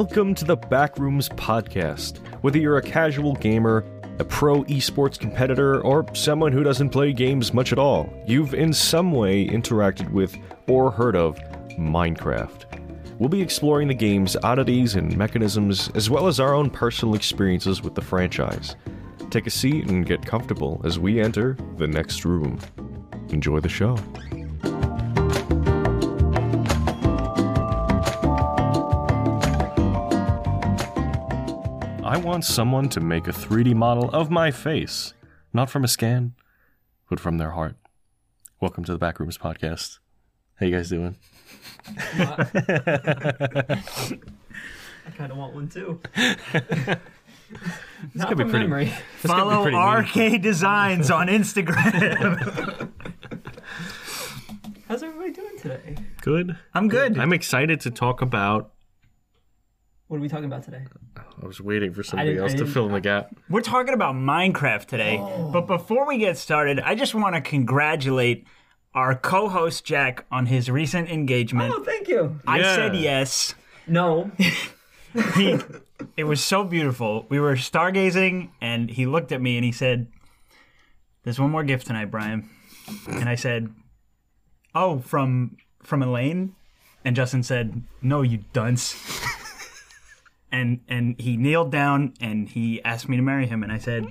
Welcome to the Backrooms Podcast. Whether you're a casual gamer, a pro esports competitor, or someone who doesn't play games much at all, you've in some way interacted with or heard of Minecraft. We'll be exploring the game's oddities and mechanisms, as well as our own personal experiences with the franchise. Take a seat and get comfortable as we enter the next room. Enjoy the show. I want someone to make a 3D model of my face, not from a scan, but from their heart. Welcome to the Backrooms Podcast. How you guys doing? I kind of want one too. Not gonna be from pretty- memory. gonna be Follow pretty RK Designs on Instagram. How's everybody doing today? Good. I'm good. I'm excited to talk about. What are we talking about today? I was waiting for somebody else to fill in the gap. We're talking about Minecraft today. Oh. But before we get started, I just want to congratulate our co-host Jack on his recent engagement. Oh, thank you. I Yeah. said yes. No, He, it was so beautiful. We were stargazing, and he looked at me and he said, "There's one more gift tonight, Brian." And I said, "Oh, from from Elaine." And Justin said, "No, you dunce." and and he kneeled down and he asked me to marry him, and I said,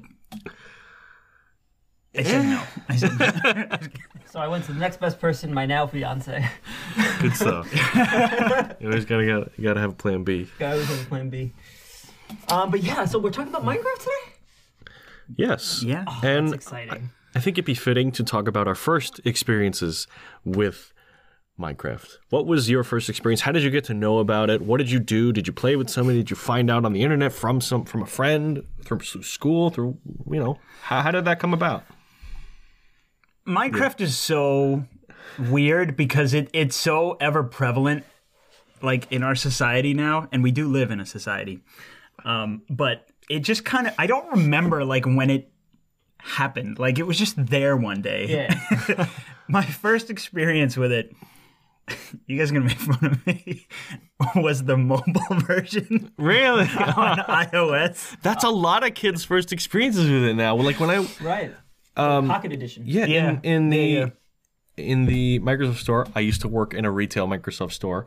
"I said no." I said, so I went to the next best person, my now fiance. Good stuff. you always gotta get, you gotta have a plan B. Guy was on plan B. Um, but yeah, so we're talking about Minecraft today. Yes. "Yeah." and That's exciting. I think it'd be fitting to talk about our first experiences with Minecraft. What was your first experience? How did you get to know about it? What did you do? Did you play with somebody? Did you find out on the internet from some from a friend, from s- school, through you know? How, how did that come about? Minecraft is so weird because it, it's so ever prevalent, like in our society now, and we do live in a society. Um, but it just kind of I don't remember like when it happened. Like it was just there one day. Yeah. My first experience with it, you guys are gonna make fun of me, was the mobile version Really? on iOS. That's a lot of kids' first experiences with it now. Like when I right. um, Pocket edition. yeah, Yeah. in, in the Yeah, in the Microsoft store, I used to work in a retail Microsoft store.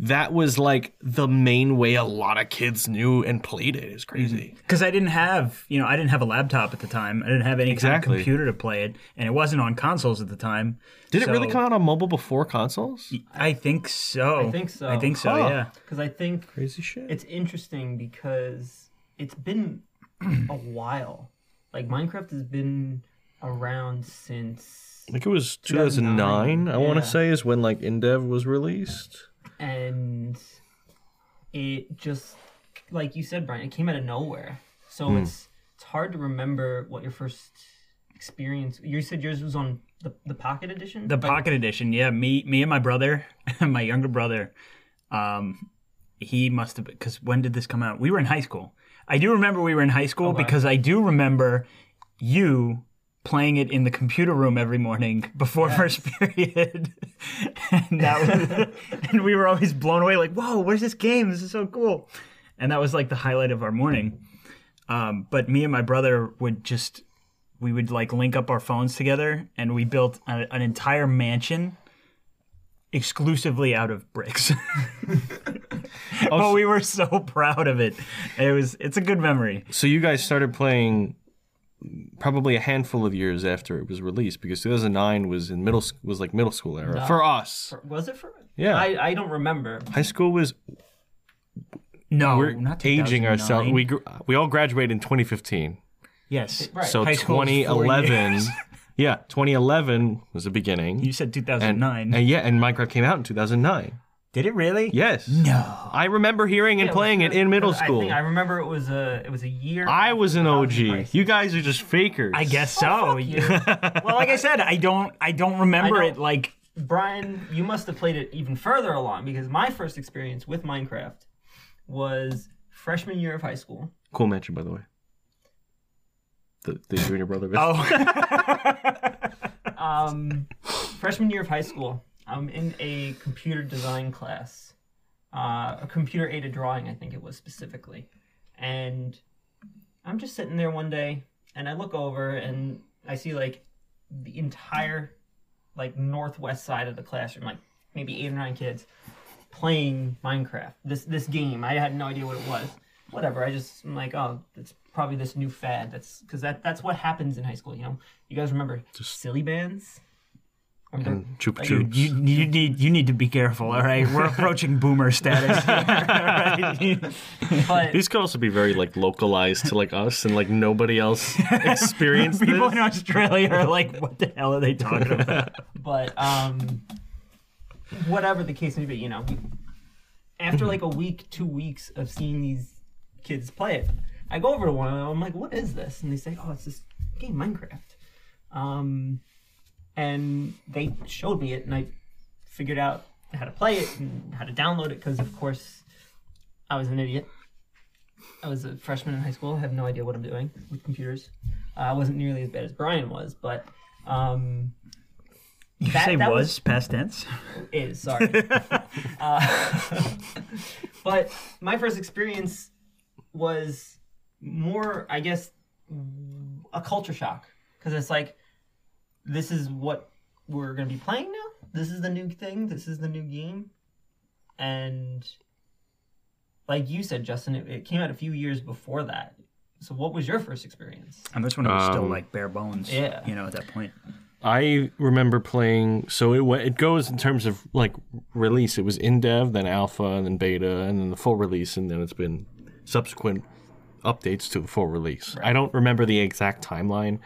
That was like the main way a lot of kids knew and played it. It's crazy. Mm-hmm. because I didn't have, you know, I didn't have a laptop at the time. I didn't have any Exactly. kind of computer to play it, and it wasn't on consoles at the time. Did it really come out on mobile before consoles? I think so. I think so. I think so. Huh. Yeah. Because I think Crazy shit. it's interesting because it's been a while. Like Minecraft has been around since I think it was 2009, 2009, I want to say, is when like InDev was released. And it just like you said, Brian, it came out of nowhere. So Hmm. it's it's hard to remember what your first experience. You said yours was on the the Pocket Edition. The Pocket Edition. Yeah. Me, me, and my brother, my younger brother. Um, he must have because when did this come out? We were in high school. I do remember we were in high school Okay. because I do remember you playing it in the computer room every morning before first period, and that was, and we were always blown away. Like, whoa, where's this game? This is so cool, and that was like the highlight of our morning. Um, but me and my brother would just we would like link up our phones together and we built a, an entire mansion exclusively out of bricks. oh, we were so proud of it. It was it's a good memory. So you guys started playing probably a handful of years after it was released because 2009 was in middle was like middle school era for us. was it for? Yeah. I, I don't remember. High school was No, we're not aging ourselves. We we all graduated in 2015. yes. Right. So High school was four 2011. Yeah, 2011 was the beginning. You said and, 2009. and yeah, and Minecraft came out in 2009. Did it really? Yes. No. I remember hearing and Yeah, playing it in middle I school. think I remember it was a it was a year. I was an OG. You guys are just fakers. I guess so. Oh, fuck you. well, like I said, I don't I don't remember I it don't- like Brian, you must have played it even further along because my first experience with Minecraft was freshman year of high school. Cool mention, by the way. The, the junior brother. bit. Oh. Um, freshman year of high school, I'm in a computer design class. uh, a computer aided drawing, I think it was specifically. And I'm just sitting there one day and I look over and I see like the entire like northwest side of the classroom, like maybe eight or nine kids playing Minecraft. This this game. I had no idea what it was. Whatever. I just I'm like, oh, it's probably this new fad. That's because that that's what happens in high school. You know, you guys remember just Silly Bandz? Remember- And Chupa You, Chups. you, you need you need to be careful. All right, we're approaching boomer status. Here, all right? but These could also be very like localized to like us and like nobody else experienced People this. in Australia are like, "What the hell are they talking about?" but um whatever the case may be you know after like a week two weeks of seeing these kids play it i go over to one of them i'm like what is this and they say oh it's this game minecraft um and they showed me it and i figured out how to play it and how to download it because of course i was an idiot. I was a freshman in high school I have no idea what i'm doing with computers. Uh, i wasn't nearly as bad as brian was but um You That- say that was, was- past tense. is sorry. Uh, but my first experience was more i guess a culture shock because it's like this is what we're going to be playing now this is the new thing this is the new game and like you said justin it, it came out a few years before that so what was your first experience And this one was still Um, like bare bones. Yeah. you know, at that point. I remember playing. So it wa- it goes in terms of like release. It was in dev, then alpha, and then beta, and then the full release, and then it's been subsequent updates to the full release. I don't remember the exact timeline,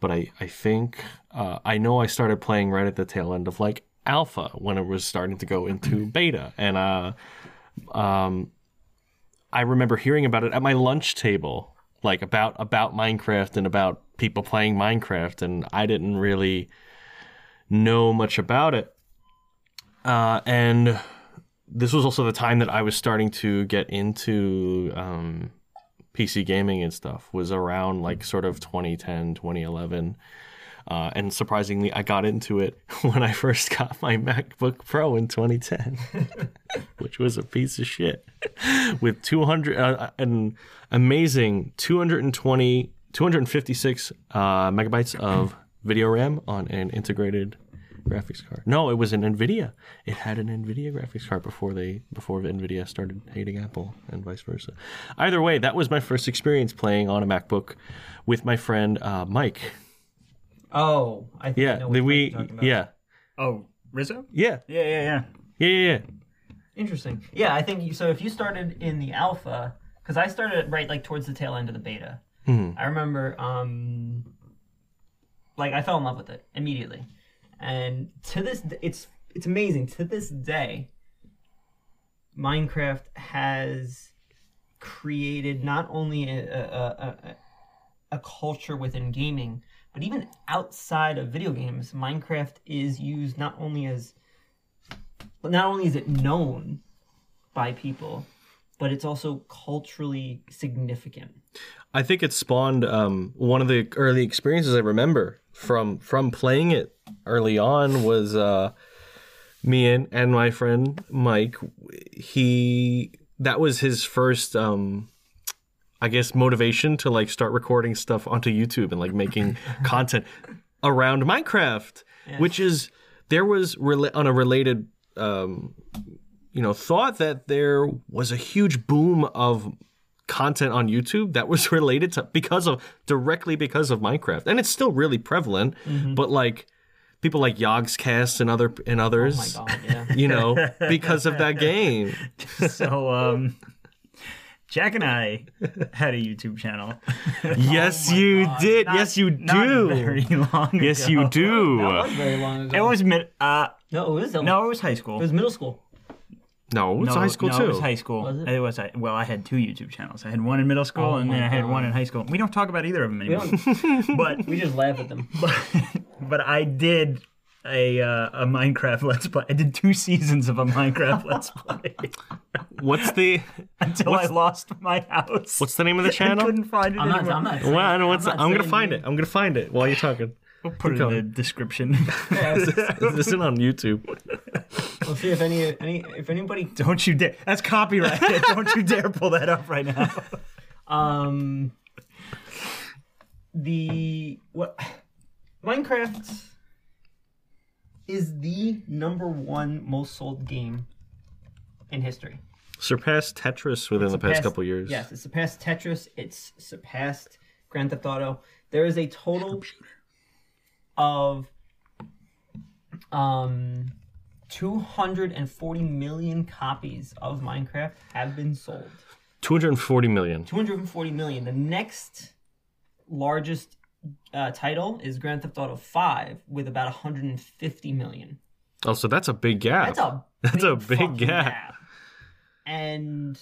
but I I think uh, I know I started playing right at the tail end of like alpha when it was starting to go into beta, and uh, um, I remember hearing about it at my lunch table, like about about Minecraft and about people playing Minecraft, and I didn't really know much about it. Uh, and this was also the time that I was starting to get into um, PC gaming and stuff. Was around like sort of 2010, 2011. Uh, and surprisingly, I got into it when I first got my MacBook Pro in 2010, which was a piece of shit with 200 uh, an amazing 220 256 uh, megabytes of video RAM on an integrated graphics card. No, it was an Nvidia. It had an Nvidia graphics card before they before Nvidia started hating Apple and vice versa. Either way, that was my first experience playing on a MacBook with my friend uh, Mike. oh i think I Yeah, know the, we talking about. yeah Oh, Rizzo? yeah Yeah, yeah, yeah. yeah yeah. yeah. Interesting. Yeah, I think you, so. If you started in the alpha, because I started right like towards the tail end of the beta. I remember, um, like I fell in love with it immediately, and to this, it's it's amazing. To this day, Minecraft has created not only a a, a, a, culture within gaming, but even outside of video games, Minecraft is used not only as not only is it known by people, but it's also culturally significant. I think it spawned um, one of the early experiences I remember from from playing it early on was uh, me and, and my friend Mike. He that was his first, um, I guess, motivation to like start recording stuff onto YouTube and like making content around Minecraft, which is there was rela- on a related um, you know, thought that there was a huge boom of content on YouTube that was related to because of directly because of Minecraft, and it's still really prevalent. But like people like Yogscast and other and Oh others, my god, yeah. you know, because of that game. So, um, Jack and I had a YouTube channel. yes, you did. yes, you do. very long. yes, ago. you do. That was very long ago. It was mid. Uh, no, it was no, it was high school. it was middle school. No, it's no, high school no, too. it was high school. Was it? it was high- well, I had two YouTube channels. I had one in middle school, Oh and then my I had God. one in high school. We don't talk about either of them anymore. don't, but we just laugh at them. but but I did a uh, a Minecraft Let's Play. I did two seasons of a Minecraft Let's Play What's the until I lost my house. What's the name of the I channel? couldn't find it I'm not. I'm not. Well, I know what's. I'm, not I'm gonna find you- it. I'm gonna find it while you're talking. We'll put it in the description. Is this it on YouTube? We'll see if any any if anybody Don't you dare. That's copyrighted. Don't you dare pull that up right now. um the what Minecraft is the number one most sold game in history. Surpassed Tetris within the past Surpassed- couple years. Yes, it surpassed Tetris. It's surpassed Grand Theft Auto. There is a total of um 240 million copies of Minecraft have been sold. 240 million. 240 million. The next largest uh, title is Grand Theft Auto 5 with about 150 million. Oh, so that's a big gap. That's a That's a big fucking gap. And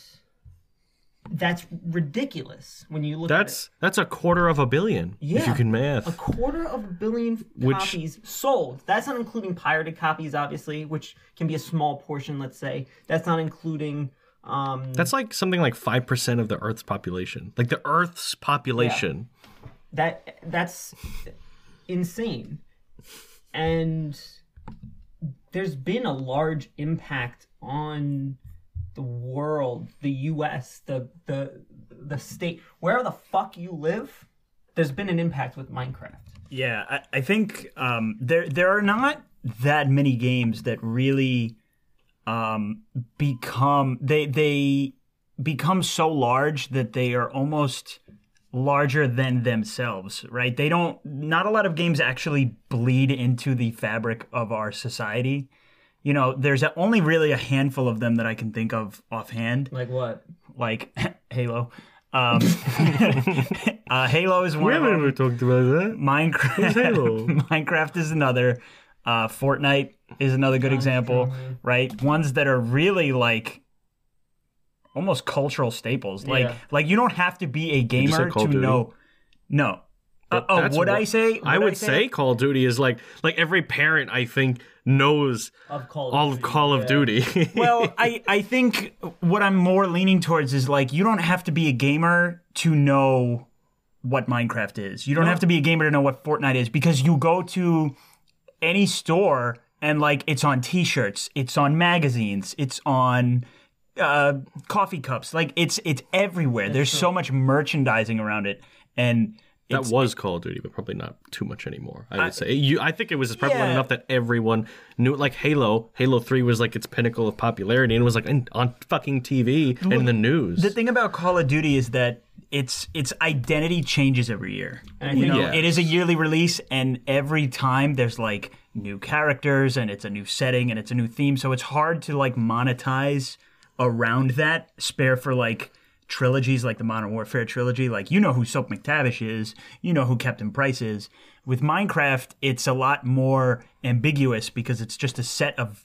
that's ridiculous when you look at That's that's a quarter of a billion. If Yeah. you can math. A quarter of a billion Which- copies sold. That's not including pirated copies, obviously, which can be a small portion, let's say. That's not including um, That's like something like 5% of the Earth's population. Like the Earth's population. yeah. that that's insane and there's been a large impact on the world the us the the the state wherever the fuck you live there's been an impact with minecraft Yeah, I, I think um, there there are not that many games that really um, become they they become so large that they are almost larger than themselves, right? They don't. Not a lot of games actually bleed into the fabric of our society. You know, there's a, only really a handful of them that I can think of offhand, like what like Halo. Um, uh, Halo is one of them. talked about that. Minecraft. Halo? Minecraft is another. Uh, Fortnite is another good example, right? Ones that are really like almost cultural staples. Like, Yeah. like you don't have to be a gamer to of know. No. Uh, oh, would what- I say? I would say Call of Duty is like like every parent I think knows of call of all of Duty, Call of. Duty. well, I, I think what I'm more leaning towards is like you don't have to be a gamer to know what Minecraft is. You don't have to be a gamer to know what Fortnite is because you go to any store and like it's on t-shirts, it's on magazines, it's on uh, coffee cups. Like it's it's everywhere. There's so much merchandising around it and that it's, was Call of Duty, but probably not too much anymore. I would say. You, I think it was prevalent Yeah. enough that everyone knew. it. Like Halo, Halo Three was like its pinnacle of popularity, and it was like in, on fucking TV and in the news. The thing about Call of Duty is that its its identity changes every year. And you know, Yeah. it is a yearly release, and every time there's like new characters, and it's a new setting, and it's a new theme. So it's hard to like monetize around that. Spare for like trilogies, like the Modern Warfare trilogy. Like you know who Soap MacTavish is, you know who Captain Price is. With Minecraft, it's a lot more ambiguous because it's just a set of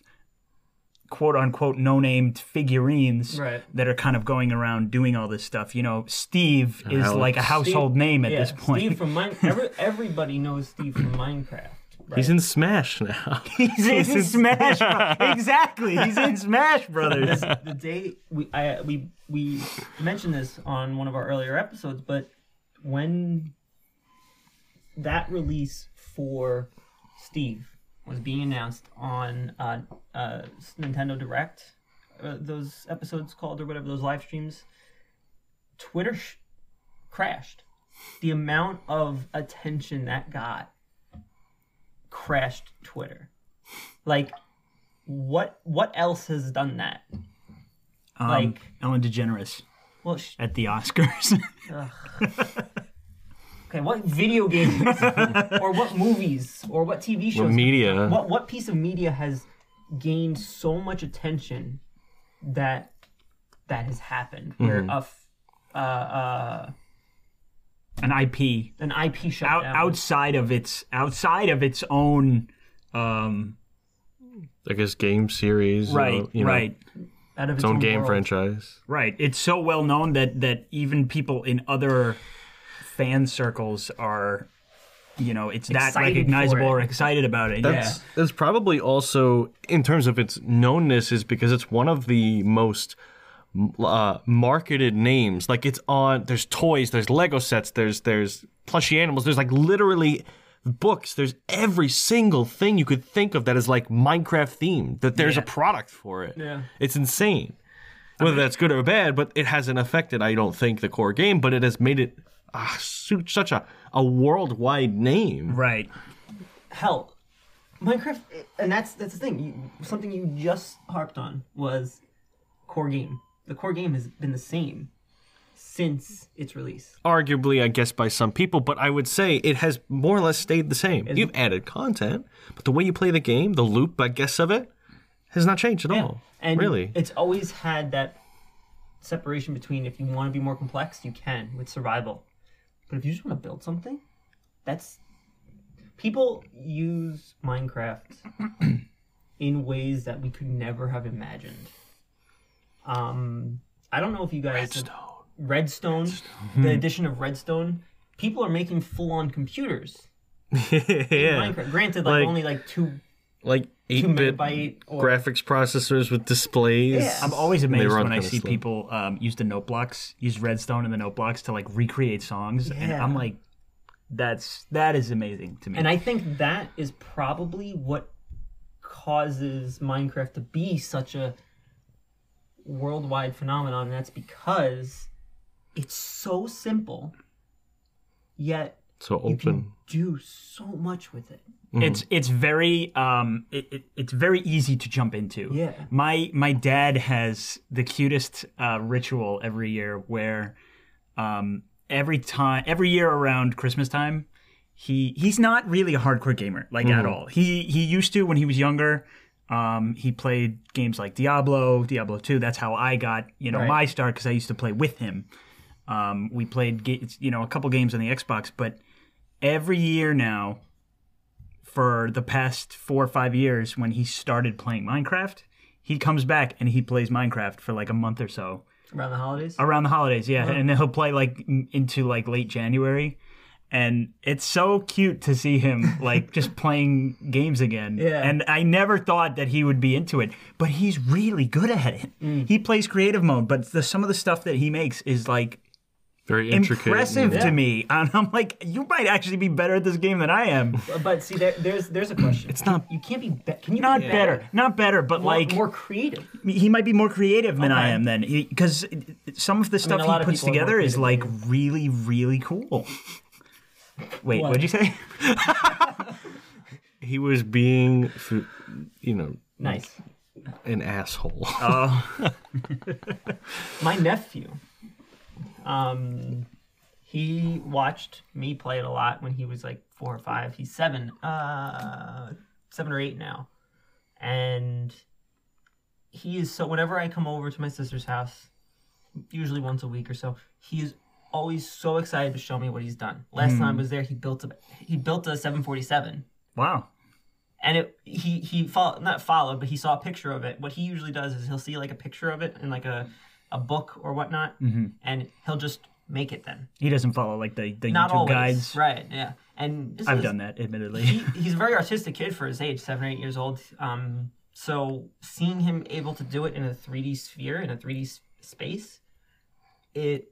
quote unquote no named figurines Right. that are kind of going around doing all this stuff. You know, Steve is Alex. like a household name at yeah, this point. Steve from Mine- every, everybody knows Steve from Minecraft. Right? He's in Smash now. He's in Smash. Bro- exactly, he's in Smash Brothers. the day we I, we we mentioned this on one of our earlier episodes, but when that release for Steve was being announced on uh, uh, Nintendo Direct, uh, those episodes called or whatever those live streams, Twitter sh- crashed. The amount of attention that got crashed Twitter. Like, what what else has done that? Um, Like- Ellen DeGeneres Well, sh- at the Oscars. okay, what video games or what movies or what TV shows? media? What what piece of media has gained so much attention that that has happened? Where Mm-hmm. a f- uh, uh, An IP an IP shut out, outside of its outside of its own. Um, I guess game series. right, or, you know, right. out of Its own game world. franchise. Right. It's so well known that that even people in other fan circles are, you know, it's that Excited recognizable for or excited about it. That's yeah. that's probably also in terms of its knownness is because it's one of the most uh, marketed names. Like it's on. There's toys. There's Lego sets. There's there's plushy animals. There's like literally books. There's every single thing you could think of that is like Minecraft themed. That there's Yeah. a product for it. Yeah. It's insane. Whether that's good or bad, but it hasn't affected, I don't think, the core game, but it has made it su- such a, a worldwide name. Right. hell, Minecraft, and that's that's the thing. You, something you just harped on was core game. The core game has been the same since its release. Arguably, I guess, by some people, but I would say it has more or less stayed the same. You've added content, but the way you play the game, the loop, I guess, of it, has not changed at all. and really. it's always had that separation between if you want to be more complex, you can with survival, but if you just want to build something, that's people use Minecraft in ways that we could never have imagined. Um, I don't know if you guys have- Redstone, the addition of Redstone. People are making full-on computers. in yeah. Minecraft. Granted, like, Like- only like two Like two 8 bit megabyte or graphics processors with displays. Yeah. I'm always amazed when I see slow. people um, use the note blocks, use redstone in the note blocks to like recreate songs, and I'm like, that's that is amazing to me. And I think that is probably what causes Minecraft to be such a worldwide phenomenon. And that's because it's so simple, yet So you can do so much with it. it's it's very um it, it, it's very easy to jump into. Yeah. My my dad has the cutest uh, ritual every year where um every time every year around Christmas time he he's not really a hardcore gamer like at all. He he used to when he was younger. Um, he played games like Diablo, Diablo 2. That's how I got, you know, Right. my start because I used to play with him. Um, we played, ga- you know, a couple games on the Xbox, but every year now, for the past four or five years, when he started playing Minecraft, he comes back and he plays Minecraft for like a month or so Around the holidays? around the holidays. Yeah, and then he'll play like into like late January, and it's so cute to see him like just playing games again. Yeah. and I never thought that he would be into it, but he's really good at it. Mm. He plays creative mode, but the, some of the stuff that he makes is like Very intricate. impressive Yeah. to me. And I'm like, you might actually be better at this game than I am. But see, there, there's there's a question. It's not- You can't be. Be- can you Not be better, not better, but More, like more creative. he might be more creative than I am then because some of the stuff a lot he puts people are more together is like really really cool. Wait, What? what'd you say? He was being, you know, Nice. an asshole. Oh, my nephew um he watched me play it a lot when he was like four or five he's seven uh seven or eight now and he is so whenever i come over to my sister's house usually once a week or so he is always so excited to show me what he's done. Last time I was there he built a he built a 747 wow. and it he he followed not followed but he saw a picture of it. What he usually does is he'll see like a picture of it in like a a book or whatnot and he'll just make it then. He doesn't follow like the, the not YouTube always. guides. right yeah. And this I've is- done that, admittedly. he, he's a very artistic kid for his age seven or eight years old. Um so seeing him able to do it in a 3d sphere in a 3d s- space it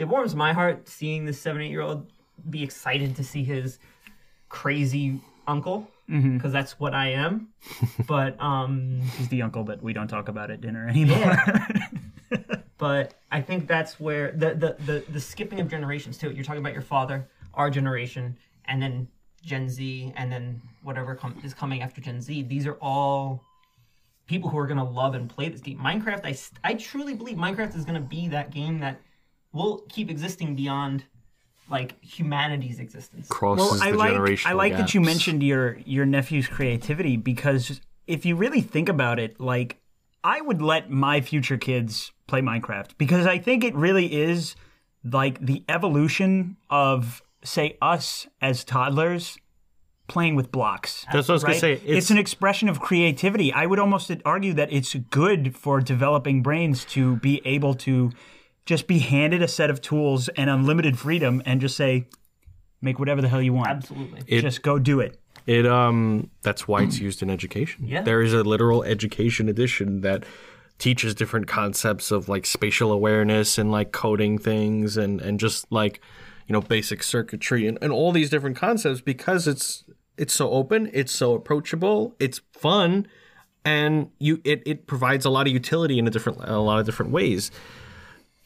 it warms my heart seeing this seven eight year old be excited to see his crazy uncle because that's what i am. But um He's the uncle that we don't talk about at dinner anymore. yeah. But i think that's where the, the the the skipping of generations too. You're talking about your father our generation and then gen z and then whatever com- is coming after gen z. These are all people who are going to love and play this game. Minecraft I, I truly believe minecraft is going to be that game that will keep existing beyond like humanity's existence Crosses well, I the like generational I like that you mentioned your your nephew's creativity because if you really think about it, like I would let my future kids play Minecraft because I think it really is like the evolution of say us as toddlers playing with blocks. That's what I was gonna say. It's, It's, an expression of creativity. I would almost argue that it's good for developing brains to be able to just be handed a set of tools and unlimited freedom and just say, make whatever the hell you want. absolutely It- just go do it. It um that's why it's used in education. Yeah. There is a literal education edition that teaches different concepts of like spatial awareness and like coding things and and just like you know basic circuitry and, and all these different concepts because it's it's so open, it's so approachable, it's fun, and you it, it provides a lot of utility in a different a lot of different ways.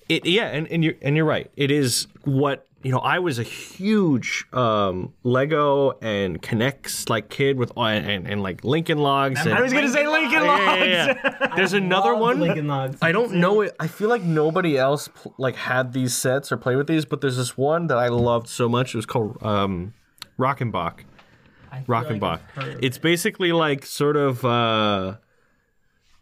It yeah, and, and you're and you're right. It is what you know. I was a huge um, Lego and K'Nex like kid with and, and, and like Lincoln Logs. And, I was gonna say Lincoln Logs. yeah, yeah, yeah. There's another one. Lincoln Logs. I don't know it. I feel like nobody else pl- like had these sets or played with these, but there's this one that I loved so much. It was called um, Rokenbok. I feel like Rokenbok. I've heard of it's basically like sort of. Uh,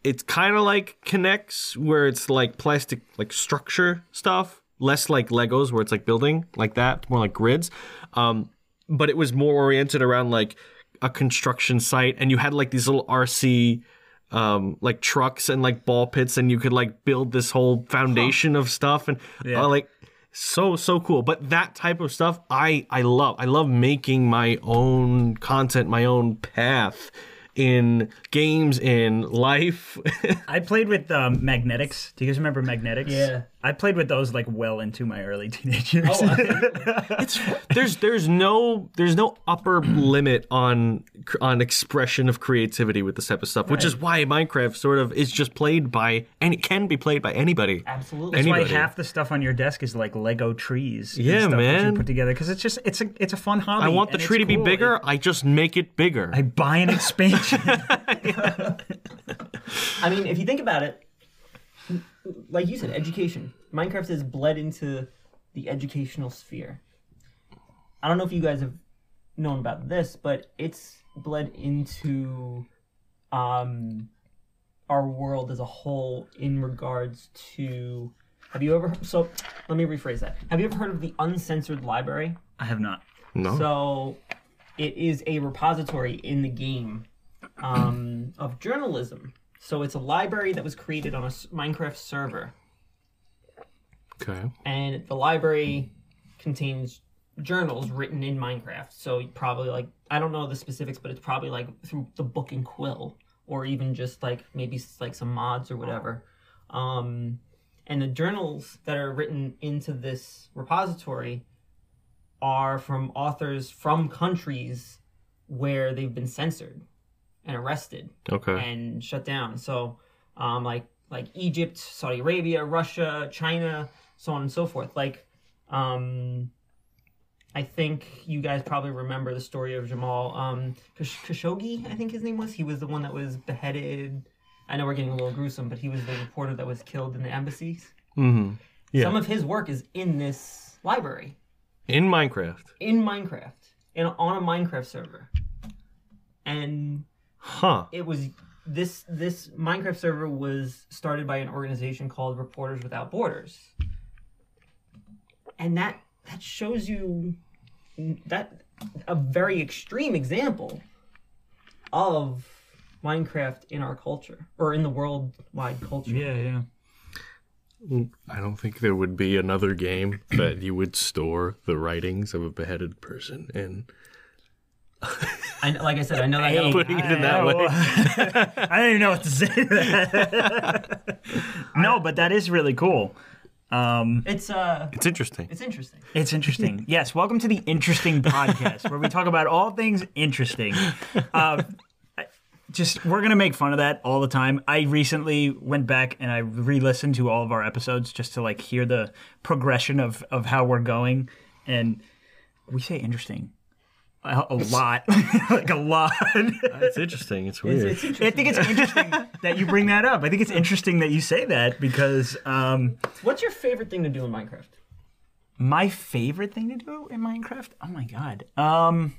it's kind of like K'Nex, where it's like plastic, like structure stuff, less like Legos, where it's like building like that, more like grids. Um, but it was more oriented around like a construction site, and you had like these little RC. Um, like trucks and like ball pits, and you could like build this whole foundation of stuff, and uh, like so so cool. But that type of stuff, I I love. I love making my own content, my own path in games, in life. I played with um, Magnetix. Do you guys remember Magnetix? Yeah. I played with those like well into my early teenage years. Oh, I- it's there's there's no there's no upper limit on on expression of creativity with this type of stuff, which is why Minecraft sort of is just played by and it can be played by anybody. absolutely. That's why half the stuff on your desk is like Lego trees. and Yeah, stuff that you man. put together because it's just it's a it's a fun hobby. I want the and tree it's to be bigger. It- I just make it bigger. I buy an expansion. I mean, if you think about it, like you said, education. Minecraft is bled into the educational sphere. I don't know if you guys have known about this, but it's bled into um, our world as a whole in regards to. Have you ever? So let me rephrase that. Have you ever heard of the uncensored library? I have not. no. So it is a repository in the game um, of journalism. So it's a library that was created on a Minecraft server, okay. and the library contains journals written in Minecraft. So probably like I don't know the specifics, but it's probably like through the book and quill, or even just like maybe like some mods or whatever. Um, and the journals that are written into this repository are from authors from countries where they've been censored and arrested Okay. and shut down. So, um, like like Egypt, Saudi Arabia, Russia, China, so on and so forth. Like, um, I think you guys probably remember the story of Jamal um, Kash- Khashoggi. I think his name was. He was the one that was beheaded. I know we're getting a little gruesome, but he was the reporter that was killed in the embassies. Mm-hmm. Yeah. Some of his work is in this library In Minecraft. in Minecraft, in on a Minecraft server, and Huh. it was this this Minecraft server was started by an organization called Reporters Without Borders, and that that shows you that a very extreme example of Minecraft in our culture or in the worldwide culture. Yeah, yeah. I don't think there would be another game that you would store the writings of a beheaded person in. I, like I said, I know that. got- Putting it in that way. I don't even know what to say to that. no, but that is really cool. Um, It's uh, It's interesting. it's interesting. it's interesting. Yes, welcome to the Interesting Podcast, where we talk about all things interesting. Um, I- just we're gonna make fun of that all the time. I recently went back and I re-listened to all of our episodes just to like hear the progression of of how we're going, and we say interesting a, a lot, like a lot. It's interesting. It's weird. It's interesting. I think it's interesting that you bring that up. I think it's interesting that you say that because um, What's your favorite thing to do in Minecraft? my favorite thing to do in Minecraft. Oh my god. Um,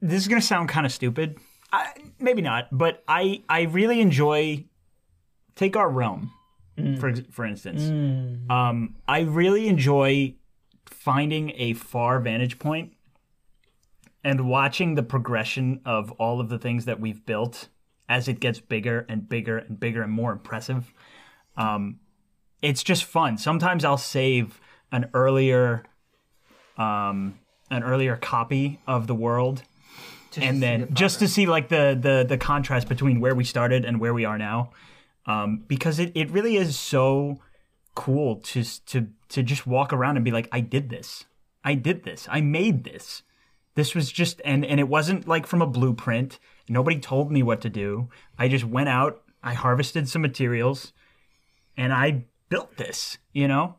this is gonna sound kind of stupid. I, maybe not, but I I really enjoy take our realm for for instance. Um, I really enjoy finding a far vantage point and watching the progression of all of the things that we've built as it gets bigger and bigger and bigger and more impressive. Um, it's just fun. Sometimes I'll save an earlier, um, an earlier copy of the world, and then just to see like the the the contrast between where we started and where we are now, um, because it it really is so cool to to to just walk around and be like, I did this, I did this, I made this. This was just and and it wasn't like from a blueprint. Nobody told me what to do. I just went out, I harvested some materials, and I built this. You know,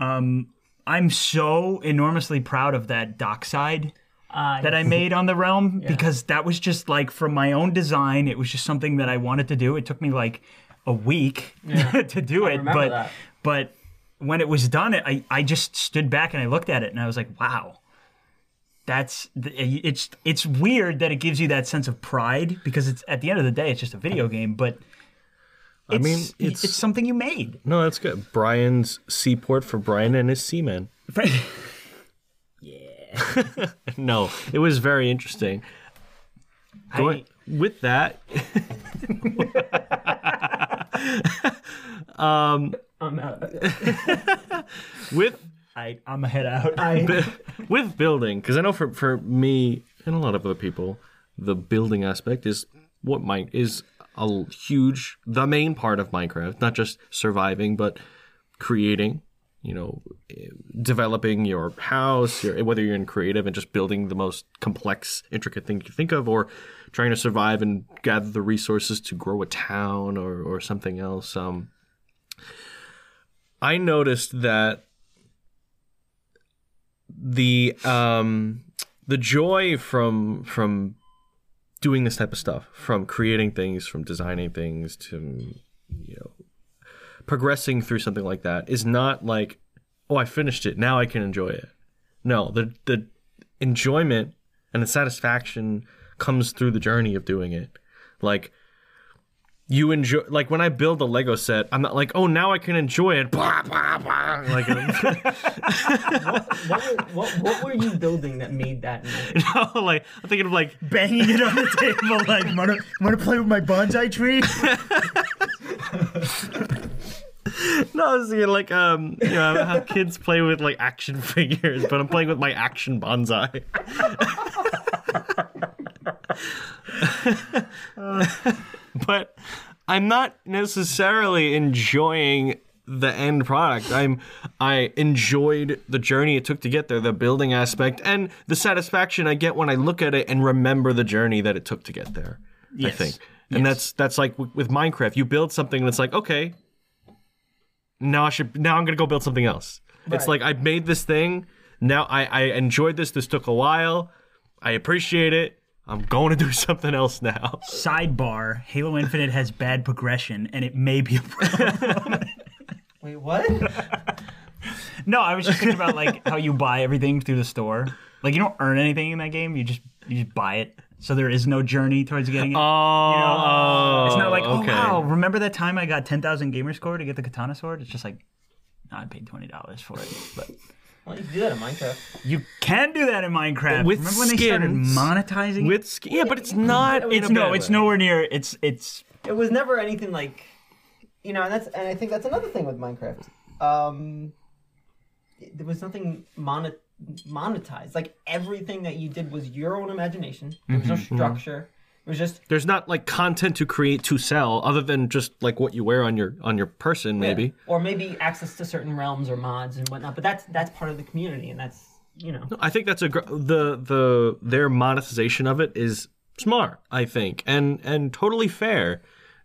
um, I'm so enormously proud of that dockside Uh, that I made on the realm because that was just like from my own design. It was just something that I wanted to do. It took me like a week to do it, but that. But when it was done, I I just stood back and I looked at it and I was like, wow. That's it's it's weird that it gives you that sense of pride because it's at the end of the day it's just a video game, but I mean, it's, it's, something you made. no, that's good. Brian's seaport for Brian and his seamen. Yeah. no, it was very interesting. Going, with that, um, I'm out. with I I'm a head out. I, with building, because I know for for me and a lot of other people, the building aspect is what mine is a huge, the main part of Minecraft. Not just surviving, but creating. You know, developing your house, your, whether you're in creative and just building the most complex, intricate thing you can think of, or trying to survive and gather the resources to grow a town or or something else. Um, I noticed that the um the joy from from doing this type of stuff from creating things from designing things to you know progressing through something like that is not like oh i finished it. Now i can enjoy it. No the the enjoyment and the satisfaction comes through the journey of doing it. Like you enjoy like when I build a Lego set, I'm not like, oh now I can enjoy it. Blah, blah, blah. Like what, were- what, what were you building that made that noise? no, like I'm thinking of like banging it on the table like wanna wanna play with my bonsai tree? no, I was thinking like um you know how kids play with like action figures, but I'm playing with my action bonsai. but I'm not necessarily enjoying the end product. I'm I enjoyed the journey it took to get there, the building aspect, and the satisfaction I get when I look at it and remember the journey that it took to get there. I Yes. think, and that's that's like with, with Minecraft. You build something and it's like, okay, now I should now I'm gonna go build something else. It's like I made this thing. Now I I enjoyed this. This took a while. I appreciate it. I'm going to do something else now. Sidebar: Halo Infinite has bad progression, and it may be a problem. Wait, what? no, I was just thinking about like how you buy everything through the store. Like you don't earn anything in that game; you just you just buy it. So there is no journey towards getting it. Oh, it's not like, oh wow, remember that time I got ten thousand gamer score to get the katana sword? It's just like, no, I paid twenty dollars for it. But Well, you can do that in Minecraft. you can do that in Minecraft. With remember when they started skins. monetizing? With sk- yeah, but it's not. in it's no, it's nowhere near. It's it's It was never anything like, you know, and that's and I think that's another thing with Minecraft. Um, there was nothing monet monetized. Like everything that you did was your own imagination. There was no structure. It was just There's not like content to create to sell, other than just like what you wear on your on your person, maybe. Yeah. or maybe access to certain realms or mods and whatnot. But that's that's part of the community, and that's you know. I think that's a gr- the the their monetization of it is smart. I think and and totally fair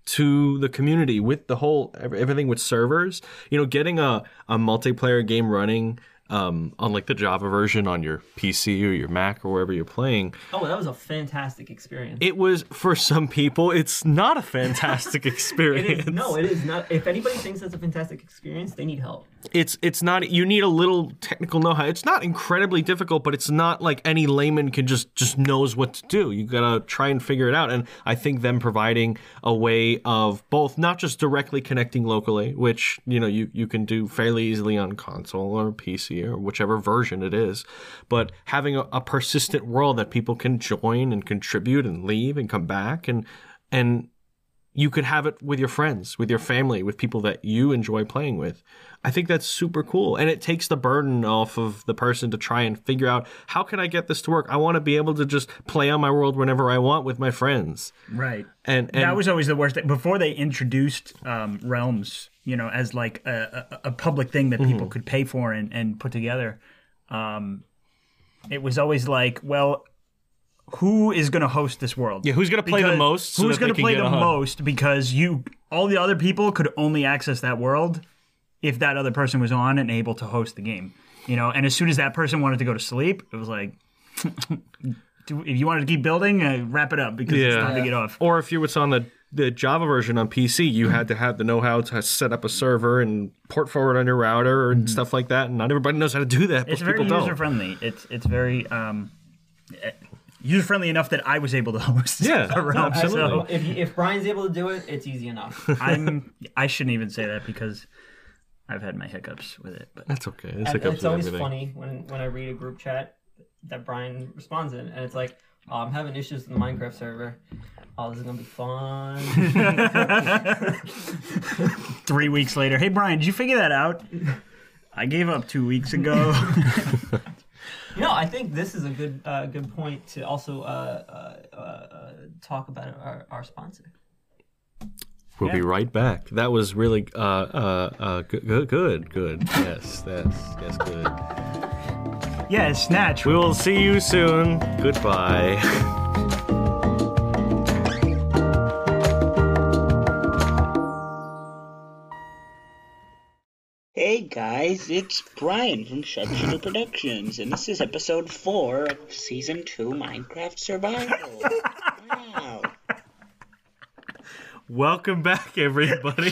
to the community with the whole everything with servers. You know, getting a a multiplayer game running um, on like the Java version on your PC or your Mac or wherever you're playing. Oh, that was a fantastic experience. It was for some people. It's not a fantastic experience. is no, it is not. If anybody thinks that's a fantastic experience, they need help. It's it's not you need a little technical know-how. It's not incredibly difficult but it's not like any layman can just just knows what to do. You gotta try and figure it out. And i think them providing a way of both not just directly connecting locally which you know you, you can do fairly easily on console or pc or whichever version it is but having a, a persistent world that people can join and contribute and leave and come back and and you could have it with your friends, with your family, with people that you enjoy playing with. I think that's super cool. And it takes the burden off of the person to try and figure out how can I get this to work? I want to be able to just play on my world whenever I want with my friends. Right. And, and that was always the worst thing. Before they introduced um, Realms, you know, as like a, a, a public thing that Mm-hmm. people could pay for and, and put together, um, it was always like, well, who is going to host this world? yeah, who's going to play the most? so who's going to play the on? most? Because you, all the other people could only access that world if that other person was on and able to host the game. You know, and as soon as that person wanted to go to sleep, it was like, if you wanted to keep building, uh, wrap it up because it's time to get off. Or if you was on the the Java version on PC, you had to have the know-how to set up a server and port forward on your router and stuff like that. And not everybody knows how to do that. Mm-hmm. It's very user friendly. It's it's very um, user friendly enough that I was able to host. Yeah, a realm. absolutely. So If, if Brian's able to do it, it's easy enough. I'm I shouldn't even say that because I've had my hiccups with it. But That's okay. It's, And hiccups it's with always everything. funny when when I read a group chat that Brian responds in, and it's like, oh, "I'm having issues with the Minecraft server. Oh, this is gonna be fun." three weeks later, hey Brian, did you figure that out? I gave up two weeks ago. You know, I think this is a good uh, good point to also uh, uh, uh, talk about our, our sponsor. We'll be right back. That was really uh uh uh good good good. Yes, that's yes good. yeah, it's Snatch. We will see you soon. Goodbye. guys, it's Brian from Sharpshooter Productions, and this is episode 4 of Season 2 Minecraft Survival. wow. Welcome back, everybody.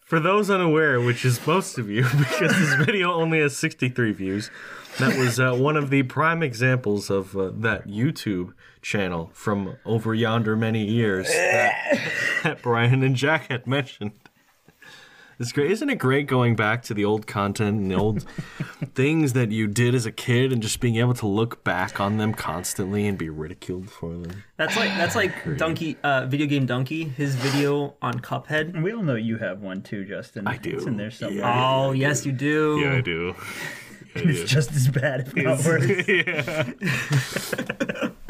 For those unaware, which is most of you, because this video only has 63 views, that was uh, one of the prime examples of uh, that YouTube channel from over yonder many years that, that Brian and Jack had mentioned. It's great. Isn't it great going back to the old content and the old things that you did as a kid and just being able to look back on them constantly and be ridiculed for them? That's like that's like Donkey, uh, video game Donkey. His video on Cuphead. we all know you have one too, Justin. I do. It's in there somewhere. Oh yes, you do. Yeah, I do. It's just as bad, if not worse.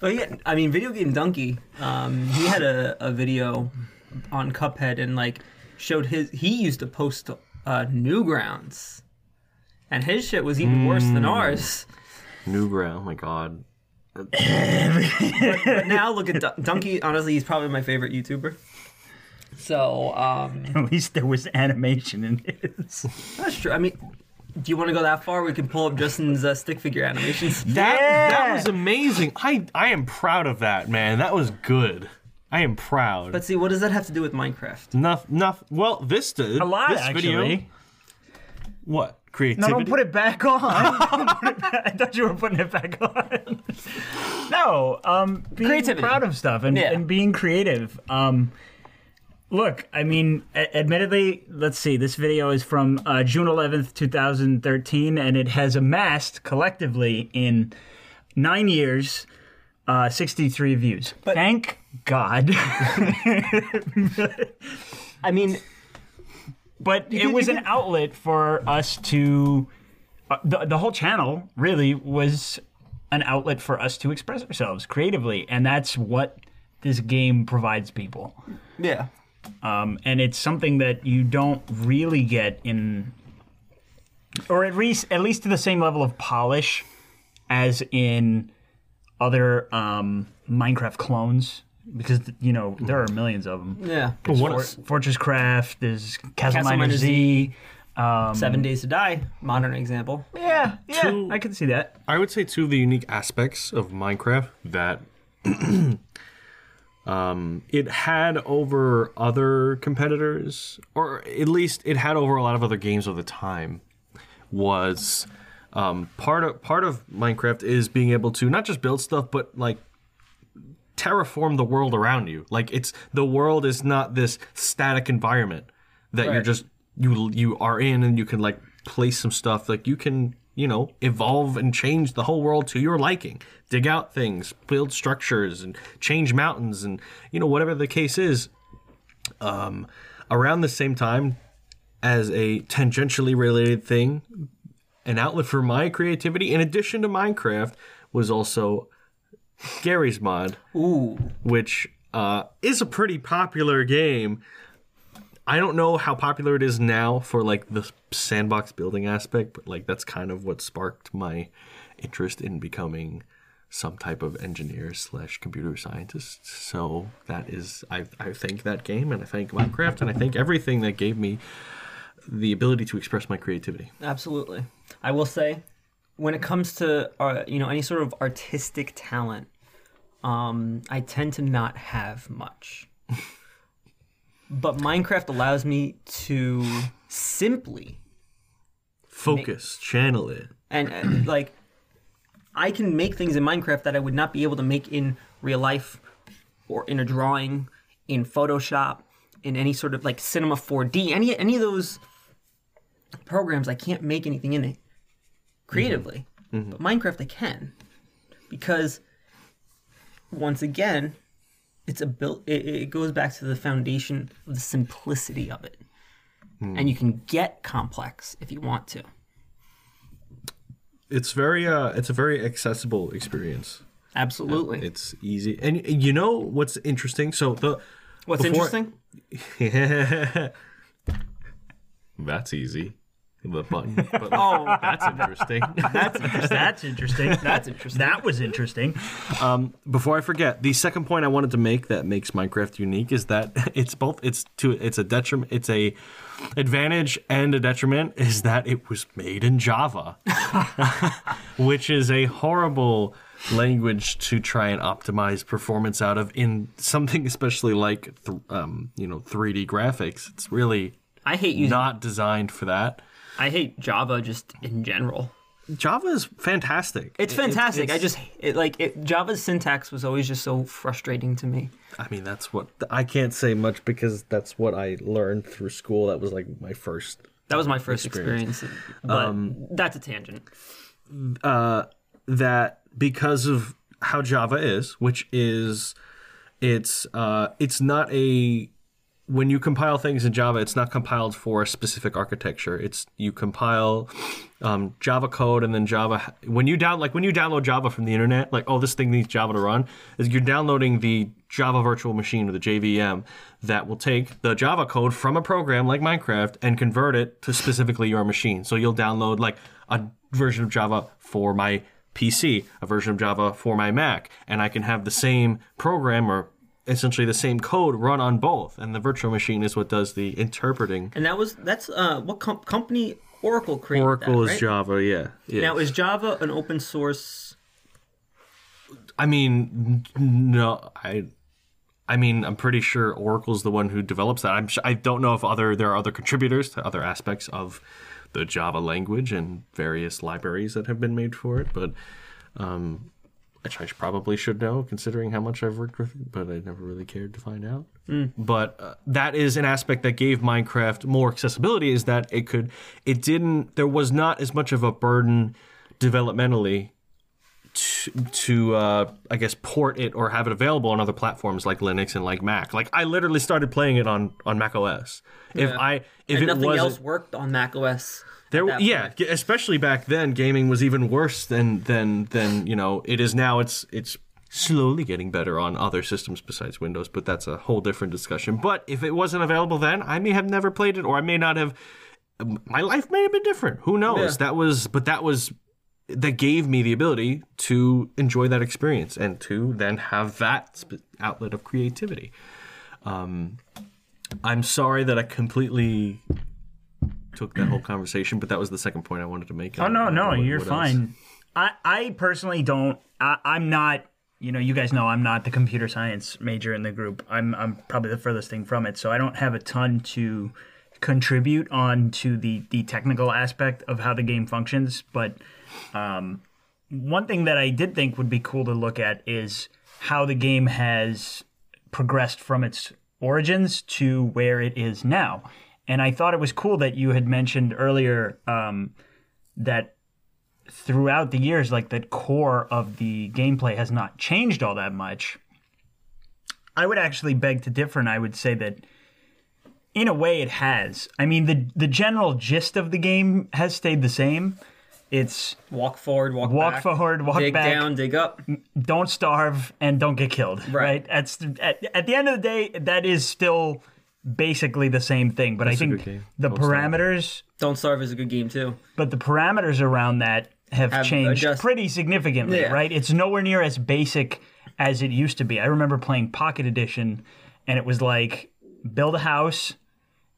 But yeah, I mean, video game donkey. Um, he had a, a video on Cuphead and like showed his. He used to post uh, Newgrounds, and his shit was even worse than ours. Newground, oh my god. But now look at Dun- Donkey. Honestly, he's probably my favorite YouTuber. So um, At least there was animation in his. that's true. I mean, do you want to go that far? We can pull up Justin's uh, stick figure animations. That Yeah! that was amazing. I I am proud of that, man. That was good. I am proud. But see, what does that have to do with Minecraft? Enough, enough. Well, this did. A lot, this actually. Video, what creativity? No, creativity? don't put it back on. It back- I thought you were putting it back on. no, um, being Creativity. proud of stuff and, Yeah. and being creative. Um, look, I mean, a- admittedly, let's see. This video is from uh, June 11th, 2013, and it has amassed collectively in nine years. Uh, 63 views. Thank God. I mean, but it was an outlet for us to uh, the, the whole channel really was an outlet for us to express ourselves creatively and that's what this game provides people yeah. um, and it's something that you don't really get in or at least at least to the same level of polish as in other um, minecraft clones because you know there are millions of them Yeah. What For- Fortress Craft, there's Castle, Castle Miner Miner Z. Um, Seven Days to Die, modern example. yeah, yeah, Two- I can see that. I would say two of the unique aspects of Minecraft that um, it had over other competitors, or at least it had over a lot of other games of the time, was um, part of part of Minecraft is being able to not just build stuff, but like terraform the world around you. Like it's the world is not this static environment that you're just you you are in and you can like place some stuff. Like you can you know, evolve and change the whole world to your liking. Dig out things, build structures, and change mountains, and you know whatever the case is. Um, around the same time, as a tangentially related thing, an outlet for my creativity, in addition to Minecraft, was also Garry's Mod, Ooh. which uh, is a pretty popular game. I don't know how popular it is now for like the sandbox building aspect, but like that's kind of what sparked my interest in becoming some type of engineer slash computer scientist. So that is I I thank that game and I thank Minecraft and I thank everything that gave me the ability to express my creativity. Absolutely. I will say, when it comes to uh, you know any sort of artistic talent, um, I tend to not have much. but Minecraft allows me to simply Focus, channel it. and, and like I can make things in Minecraft that I would not be able to make in real life or in a drawing, in Photoshop, in any sort of like Cinema 4D, any any of those programs I can't make anything in it creatively. Mm-hmm. Mm-hmm. But Minecraft I can. Because once again, it's a built it, it goes back to the foundation of the simplicity of it. Hmm. And you can get complex if you want to. It's very uh it's a very accessible experience. Absolutely. Uh, it's easy. And you know what's interesting? So the What's before- interesting? That's easy. But Oh, that's interesting. that's interesting. That's interesting. That's interesting. That was interesting. Before I forget, the second point I wanted to make that makes Minecraft unique is that it's both it's to it's a detriment it's a advantage and a detriment is that it was made in Java. which is a horrible language to try and optimize performance out of in something especially like th- um, you know 3D graphics. It's really I hate using. not designed for that. I hate Java just in general. Java is fantastic. It's It- fantastic. I just it, like it, Java's syntax was always just so frustrating to me. I mean, that's what I can't say much because that's what I learned through school. That was like my first. That was my first experience. but that's a tangent. Uh, that because of how Java is, which is, it's uh, it's not a when you compile things in Java, it's not compiled for a specific architecture. It's you compile um, Java code and then Java. When you down like when you download Java from the internet, like oh this thing needs Java to run, is you're downloading the Java Virtual Machine or the JVM that will take the Java code from a program like Minecraft and convert it to specifically your machine. So you'll download like a version of Java for my PC, a version of Java for my Mac, and I can have the same program or essentially the same code run on both. And the virtual machine is what does the interpreting. And that was that's uh what com- company Oracle created Oracle that, is right? Java, yeah. yeah. Now is Java an open source? I mean, no, I. I mean, I'm pretty sure Oracle's the one who develops that. I'm. Sh- I don't know if other there are other contributors to other aspects of the Java language and various libraries that have been made for it, but um, which I probably should know considering how much I've worked with it, but I never really cared to find out. But uh, that is an aspect that gave Minecraft more accessibility is that it could, it didn't, there was not as much of a burden developmentally to, to uh, I guess port it or have it available on other platforms like Linux and like Mac. Like I literally started playing it on on Mac OS. If Yeah. I if and it nothing else worked on Mac OS. There, yeah, point. especially back then, gaming was even worse than than than you know it is now. It's it's slowly getting better on other systems besides Windows, but that's a whole different discussion. But if it wasn't available then, I may have never played it, or I may not have. My life may have been different. Who knows? Yeah. That was, but that was that gave me the ability to enjoy that experience and to then have that outlet of creativity. Um, I'm sorry that I completely took that whole conversation, but that was the second point I wanted to make. Oh no, no, What- you're what fine. I, I personally don't. I, I'm not. You know, you guys know I'm not the computer science major in the group. I'm I'm probably the furthest thing from it, so I don't have a ton to contribute on to the the technical aspect of how the game functions. But um, one thing that I did think would be cool to look at is how the game has progressed from its origins to where it is now. And I thought it was cool that you had mentioned earlier um, that throughout the years, like the core of the gameplay has not changed all that much. I would actually beg to differ, and I would say that in a way it has. I mean, the the general gist of the game has stayed the same. It's Walk forward, walk, back. Walk back. forward, walk back. dig back. down, dig up. don't starve and don't get killed. Right. Right. That's at, at the end of the day, that is still basically the same thing. But I think the Don't starve. parameters, Don't starve is a good game too. but the parameters around that have, Have changed adjust- pretty significantly. Yeah. Right. It's nowhere near as basic as it used to be. I remember playing Pocket Edition, and it was like build a house,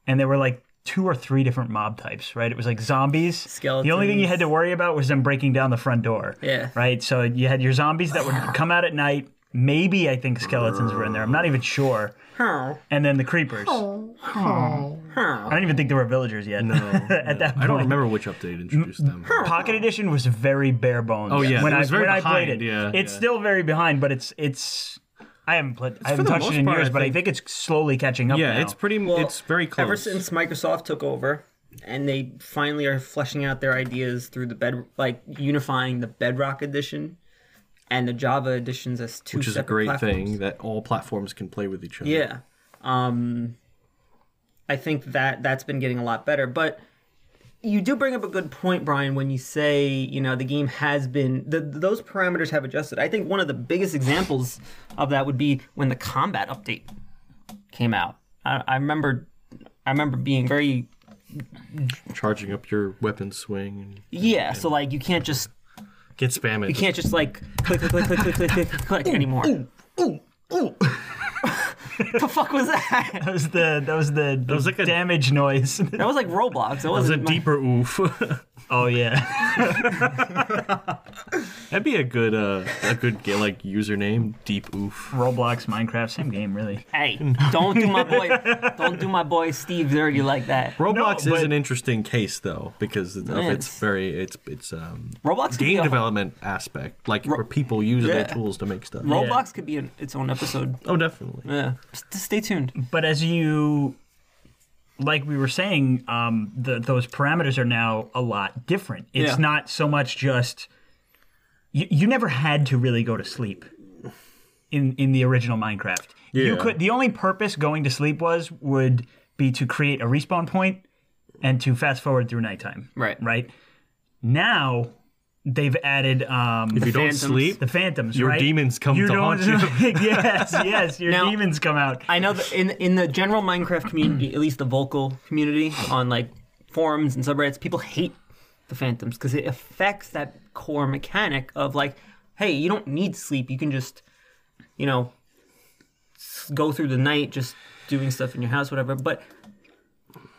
and there were like two or three different mob types. Right. It was like zombies. Skeletons. The only thing you had to worry about was them breaking down the front door. Yeah. Right. So you had your zombies that would come out at night. Maybe I think skeletons were in there. I'm not even sure. Huh. And then the creepers. I don't even think there were villagers yet. No, at that point. I don't remember which update introduced them. Pocket Edition was very bare bones. Oh, yeah, when it I was very when I played it, yeah, it's yeah. still very behind, but it's it's. I haven't played. I haven't touched it in part, years, I but I think- think it's slowly catching up. Yeah, now. it's pretty. Well, it's very close. Ever since Microsoft took over, and they finally are fleshing out their ideas through the bed, like unifying the Bedrock edition and the Java editions as two which is a great platforms. thing that all platforms can play with each other. Yeah. Um I think that that's been getting a lot better, but you do bring up a good point, Brian, when you say, you know, the game has been the, those parameters have adjusted. I think one of the biggest examples of that would be when the combat update came out. I, I remember I remember being very charging up your weapon swing and yeah, so like you can't just get spam it. you can't just like click click click click click click click, click anymore. the fuck was that? that was the that was the, the was like a- damage noise. That was like Roblox. That It was a wasn't my- deeper oof. oh yeah. That'd be a good uh a good ga- like username. Deep oof. Roblox, Minecraft, same game, really. Hey, don't do my boy, don't do my boy Steve dirty like that. Roblox No, is but- an interesting case though because of its it's- very it's it's um Roblox could be game a- development aspect like where people use their Yeah. tools to make stuff. Roblox could be an, its own episode. Oh, definitely. Yeah, S- stay tuned. But as you, like we were saying, um, the, those parameters are now a lot different. It's Yeah. not so much just you, you never had to really go to sleep in in the original Minecraft. You could the only purpose going to sleep was would be to create a respawn point and to fast forward through nighttime. Right. Right. Now they've added um, If you don't Phantoms. sleep, the phantoms. Your right? demons come you to haunt you. yes, yes, your Now- demons come out. I know that in in the general Minecraft community, at least the vocal community on like forums and subreddits, people hate the phantoms because it affects that core mechanic of like, hey, you don't need sleep. You can just, you know, go through the night just doing stuff in your house, whatever. But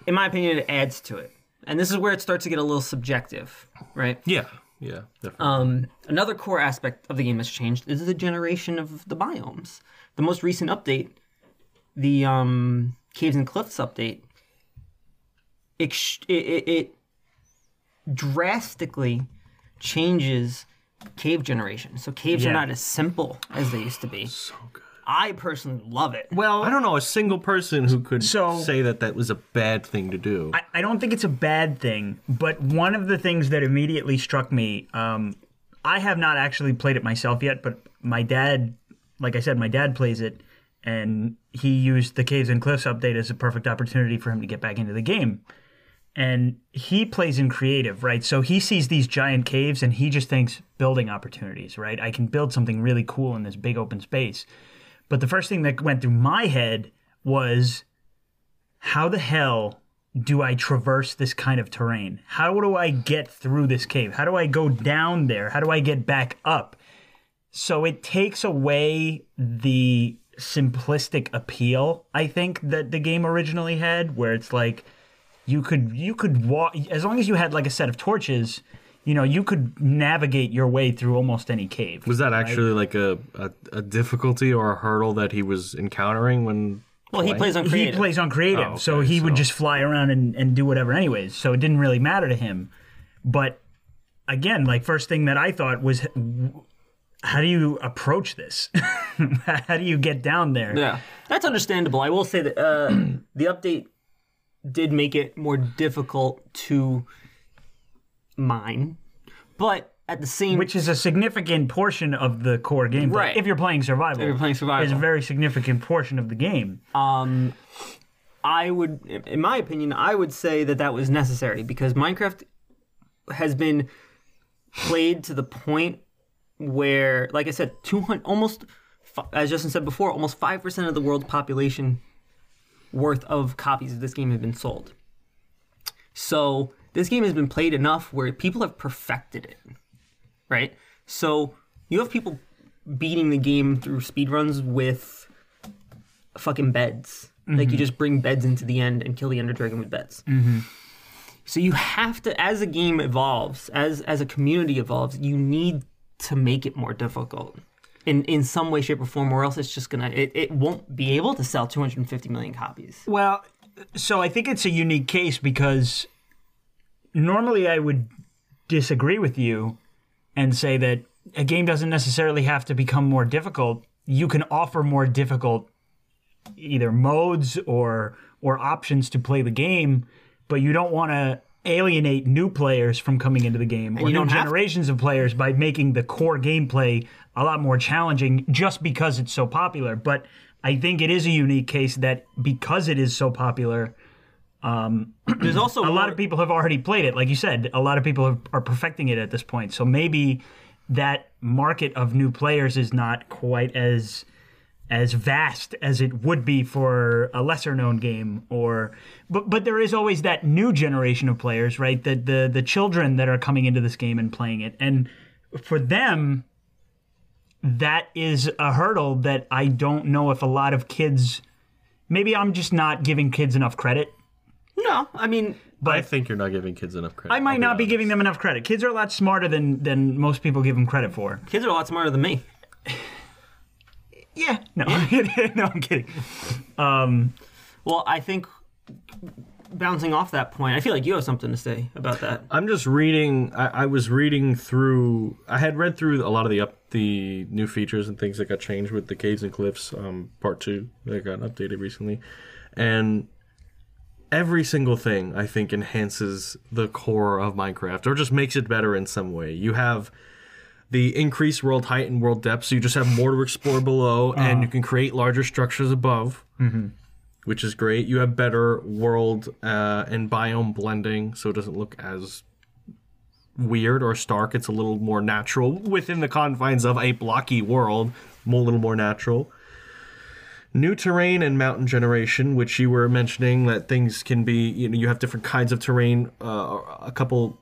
in my opinion, it adds to it, and this is where it starts to get a little subjective, right? yeah, yeah, definitely. Um, another core aspect of the game has changed is the generation of the biomes. The most recent update, the um, Caves and Cliffs update, it, it, it drastically changes cave generation. So caves Yeah. are not as simple as they used to be. So good. I personally love it. Well, I don't know a single person who could So- say that that was a bad thing to do. I, I don't think it's a bad thing, but one of the things that immediately struck me, um, I have not actually played it myself yet, but my dad, like I said, my dad plays it, and he used the Caves and Cliffs update as a perfect opportunity for him to get back into the game. And he plays in creative, right? So he sees these giant caves and he just thinks building opportunities, right? I can build something really cool in this big open space. But the first thing that went through my head was how the hell do I traverse this kind of terrain? How do I get through this cave? How do I go down there? How do I get back up? So it takes away the simplistic appeal, I think, that the game originally had, where it's like you could you could walk as long as you had like a set of torches, you know, you could navigate your way through almost any cave. was that actually like a, a, a difficulty or a hurdle that he was encountering when? Well, he plays on creative. he plays on creative, Oh, okay, so he would just fly around and, and do whatever anyways. So it didn't really matter to him. But again, like first thing that I thought was, how do you approach this? how do you get down there? Yeah, that's understandable. I will say that uh, the update did make it more difficult to mine, but at the same which is a significant portion of the core gameplay. Right. If you're playing survival, If you're playing survival. it's a very significant portion of the game. um, I would, in my opinion, I would say that that was necessary because Minecraft has been played to the point where, like I said, 200, almost, as Justin said before, almost 5% of the world's population worth of copies of this game have been sold. So this game has been played enough where people have perfected it, right? So you have people beating the game through speedruns with fucking beds. Like you mm-hmm. just bring beds into the end and kill the Ender Dragon with beds. Mm-hmm. So you have to, as a game evolves, as as a community evolves, you need to make it more difficult in in some way, shape, or form, or else it's just gonna it, it won't be able to sell 250 million copies. Well, so I think it's a unique case because normally I would disagree with you and say that a game doesn't necessarily have to become more difficult. You can offer more difficult either modes or or options to play the game, but you don't want to alienate new players from coming into the game or you new don't have to. generations of players by making the core gameplay a lot more challenging just because it's so popular. But I think it is a unique case that because it is so popular, Um, There's also a lot of people have already played it. Like you said, a lot of people have, are perfecting it at this point. So maybe that market of new players is not quite as as vast as it would be for a lesser known game or but but there is always that new generation of players right the the the children that are coming into this game and playing it and for them that is a hurdle that I don't know if a lot of kids maybe I'm just not giving kids enough credit no. I mean, But I think you're not giving kids enough credit. I might not be honest. giving them enough credit. Kids are a lot smarter than than most people give them credit for. kids are a lot smarter than me. Yeah. No, no, I'm kidding. Well, I think bouncing off that point, I feel like you have something to say about that. I'm just reading. I, I was reading through. I had read through a lot of the up the new features and things that got changed with the caves and cliffs um, part two that got updated recently, and every single thing I think enhances the core of Minecraft or just makes it better in some way. You have the increased world height and world depth, so you just have more to explore below, and you can create larger structures above which is great. You have better world uh, and biome blending, so it doesn't look as weird or stark. It's a little more natural within the confines of a blocky world, a little more natural. New terrain and mountain generation, which you were mentioning, that things can be, you know, you have different kinds of terrain. Uh, a couple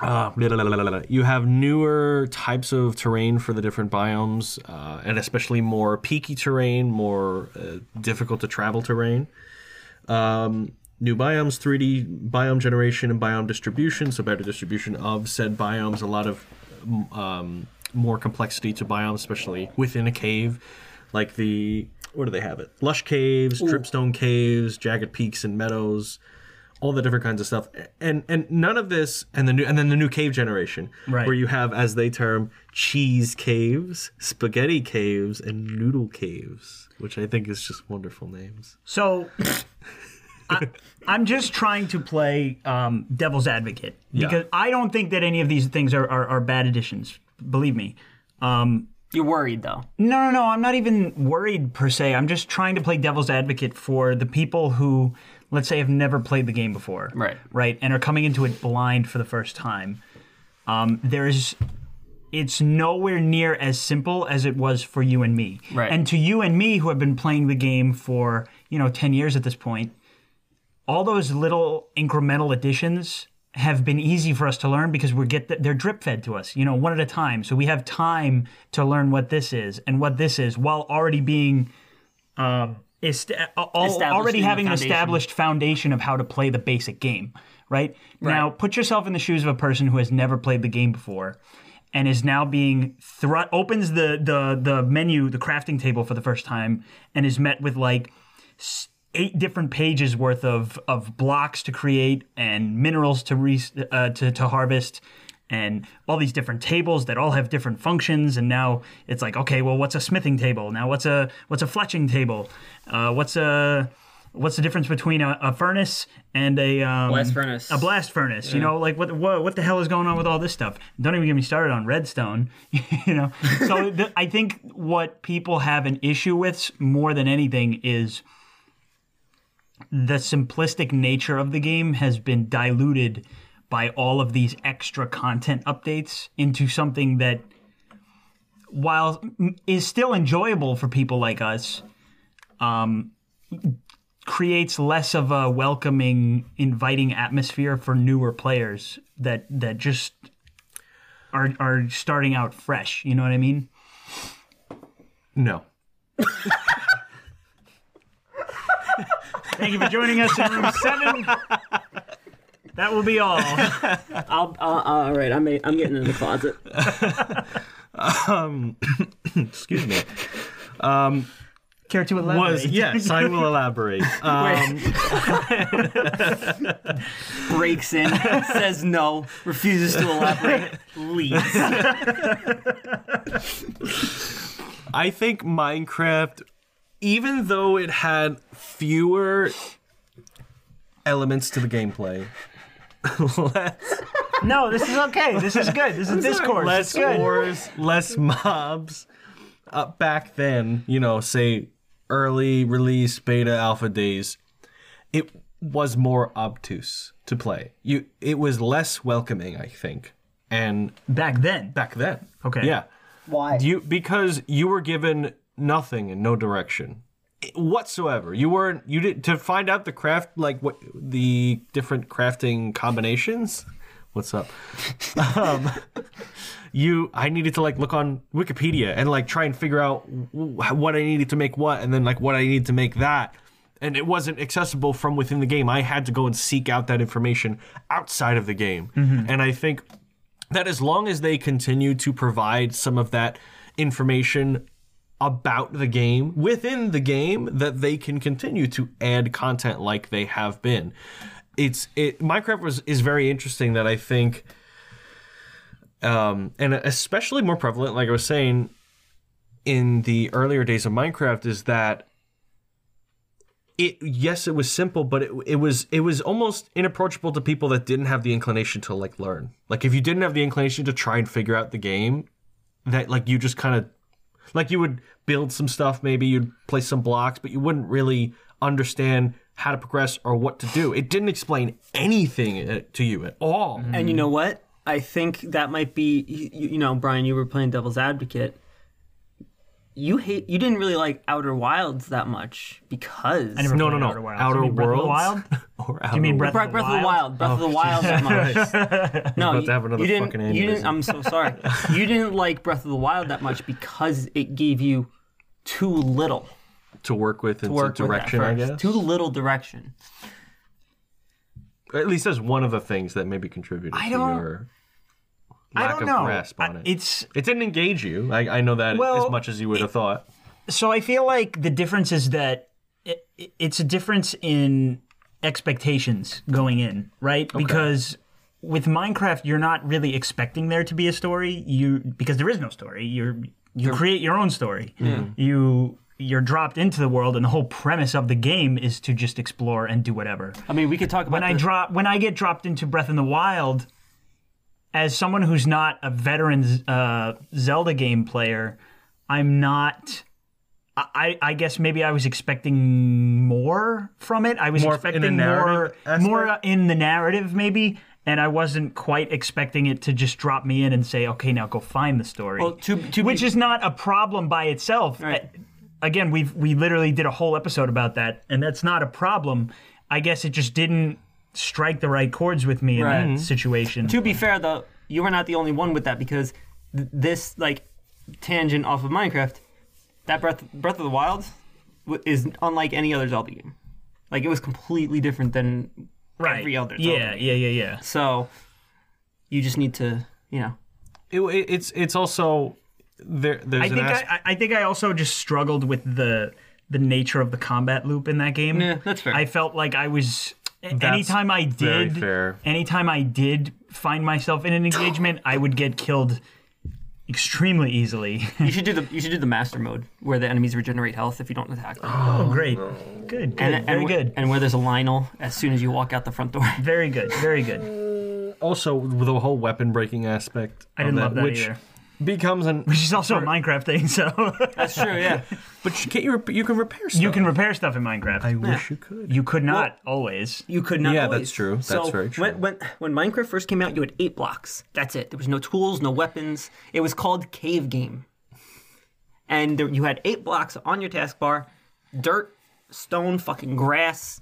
uh, blah, blah, blah. You have newer types of terrain for the different biomes, uh, and especially more peaky terrain, more uh, difficult to travel terrain. Um, new biomes, 3D biome generation and biome distribution, so better distribution of said biomes. A lot of um, more complexity to biomes, especially within a cave, like the where do they have it? Lush caves, dripstone caves, jagged peaks and meadows all the different kinds of stuff and and none of this and the new and then the new cave generation Right. where you have as they term cheese caves spaghetti caves and noodle caves which i think is just wonderful names So I, I'm just trying to play um, devil's advocate because I don't think that any of these things are, are, are bad additions. Believe me. Um, You're worried though. No, no, no. I'm not even worried per se. I'm just trying to play devil's advocate for the people who, let's say, have never played the game before. Right. Right. And are coming into it blind for the first time. Um, there's. It's nowhere near as simple as it was for you and me. Right. And to you and me who have been playing the game for, you know, 10 years at this point, all those little incremental additions have been easy for us to learn because we get the, they're drip fed to us, you know, one at a time. So we have time to learn what this is and what this is while already being um, est- al- already having an established foundation of how to play the basic game, right? Now, put yourself in the shoes of a person who has never played the game before and is now being thrust opens the the the menu, the crafting table for the first time and is met with like s- eight different pages worth of of blocks to create and minerals to re, uh, to to harvest and all these different tables that all have different functions and now it's like okay well what's a smithing table now what's a what's a fletching table uh, what's a what's the difference between a, a furnace and a um, Blast furnace. A blast furnace. You know, like what, what what the hell is going on with all this stuff? Don't even get me started on redstone. you know, so the, I think what people have an issue with more than anything is the simplistic nature of the game has been diluted by all of these extra content updates into something that while is still enjoyable for people like us um, creates less of a welcoming inviting atmosphere for newer players that that just are are starting out fresh you know what i mean No. thank you for joining us in room 7 that will be all I'll, uh, all right, I'm, I'm getting in the closet. Excuse me. care to elaborate Was yes, I will elaborate. Um, Breaks in, says no, refuses to elaborate, leaves. I think Minecraft, even though it had fewer elements to the gameplay, less, no this is okay this is good this is Discord. less it's good wars, less mobs. Uh, back then, you know, say early release beta alpha days, it was more obtuse to play. You, it was less welcoming, I think, and back then back then. Okay. Yeah. Why? You because you were given nothing and no direction whatsoever. You weren't you did to find out the craft like what the different crafting combinations. What's up? um, you I needed to like look on Wikipedia and like try and figure out what I needed to make what and then like what I needed to make that. And it wasn't accessible from within the game. I had to go and seek out that information outside of the game. And I think that as long as they continue to provide some of that information about the game within the game that they can continue to add content like they have been. It's it minecraft was is very interesting that i think um and especially more prevalent like i was saying in the earlier days of minecraft is that it yes it was simple but it, it was it was almost inapproachable to people that didn't have the inclination to like learn. Like if you didn't have the inclination to try and figure out the game that like you just kind of like you would build some stuff maybe you'd place some blocks but you wouldn't really understand how to progress or what to do it didn't explain anything uh, to you at all And you know what? I think that might be, you, you know, Brian, you were playing devil's advocate. You hate, you didn't really like Outer Wilds that much because I never no played no no Outer Wilds. outer You mean Breath of the Wild? or outer you mean Breath Breath, of the Breath of the Wild, Breath of the oh, Wild that much. No, about you, to have another you didn't. fucking You didn't. I'm so sorry. you didn't like Breath of the Wild that much because it gave you too little to work with and to work direction with i guess Too little direction. at least that's one of the things that maybe contributed I to don't- your I lack don't of know. grasp on I- it It's it didn't engage you i, I know that Well, as much as you would have thought so I feel like the difference is that it, it's a difference in expectations going in, right? Because with Minecraft, you're not really expecting there to be a story. You because there is no story. You're you create your own story. You you're dropped into the world, and the whole premise of the game is to just explore and do whatever. I mean, we could talk about when I drop when I get dropped into Breath in the Wild, as someone who's not a veteran uh, Zelda game player, I'm not. I, I guess maybe I was expecting more from it. I was More in expecting more aspect? more in the narrative maybe, and I wasn't quite expecting it to just drop me in and say, "Okay, now go find the story." Well, to- to which be- is not a problem by itself. Right. Again, we've we literally did a whole episode about that, and that's not a problem. I guess it just didn't strike the right chords with me in that situation. to be fair though, you were not the only one with that because th- this like tangent off of Minecraft, that Breath Breath of the Wild w- is unlike any other Zelda game. Like it was completely different than right. every other Zelda Yeah, game. yeah, yeah, yeah. So you just need to, you know, it, it- it's it's also there there's I an think asp- I, I think I also just struggled with the the nature of the combat loop in that game. Yeah, that's fair. I felt like I was anytime I very did fair. anytime I did find myself in an engagement, I would get killed extremely easily. You should do the you should do the master mode where the enemies regenerate health if you don't attack them. oh, great. Good, good. and, very and, good. And where there's a Lynel as soon as you walk out the front door. very good. Very good. Also, the whole weapon breaking aspect. I didn't love that which either. Becomes an. Which is also a Minecraft thing, so That's true, yeah. But you, can't, you, rep- you can repair stuff. you can repair stuff in Minecraft. I wish you could. you could not always. You could not. Yeah, always. that's true. That's so very true. When, when when Minecraft first came out, you had eight blocks. That's it. There was no tools, no weapons. It was called Cave Game, and there, you had eight blocks on your taskbar: dirt, stone, fucking grass,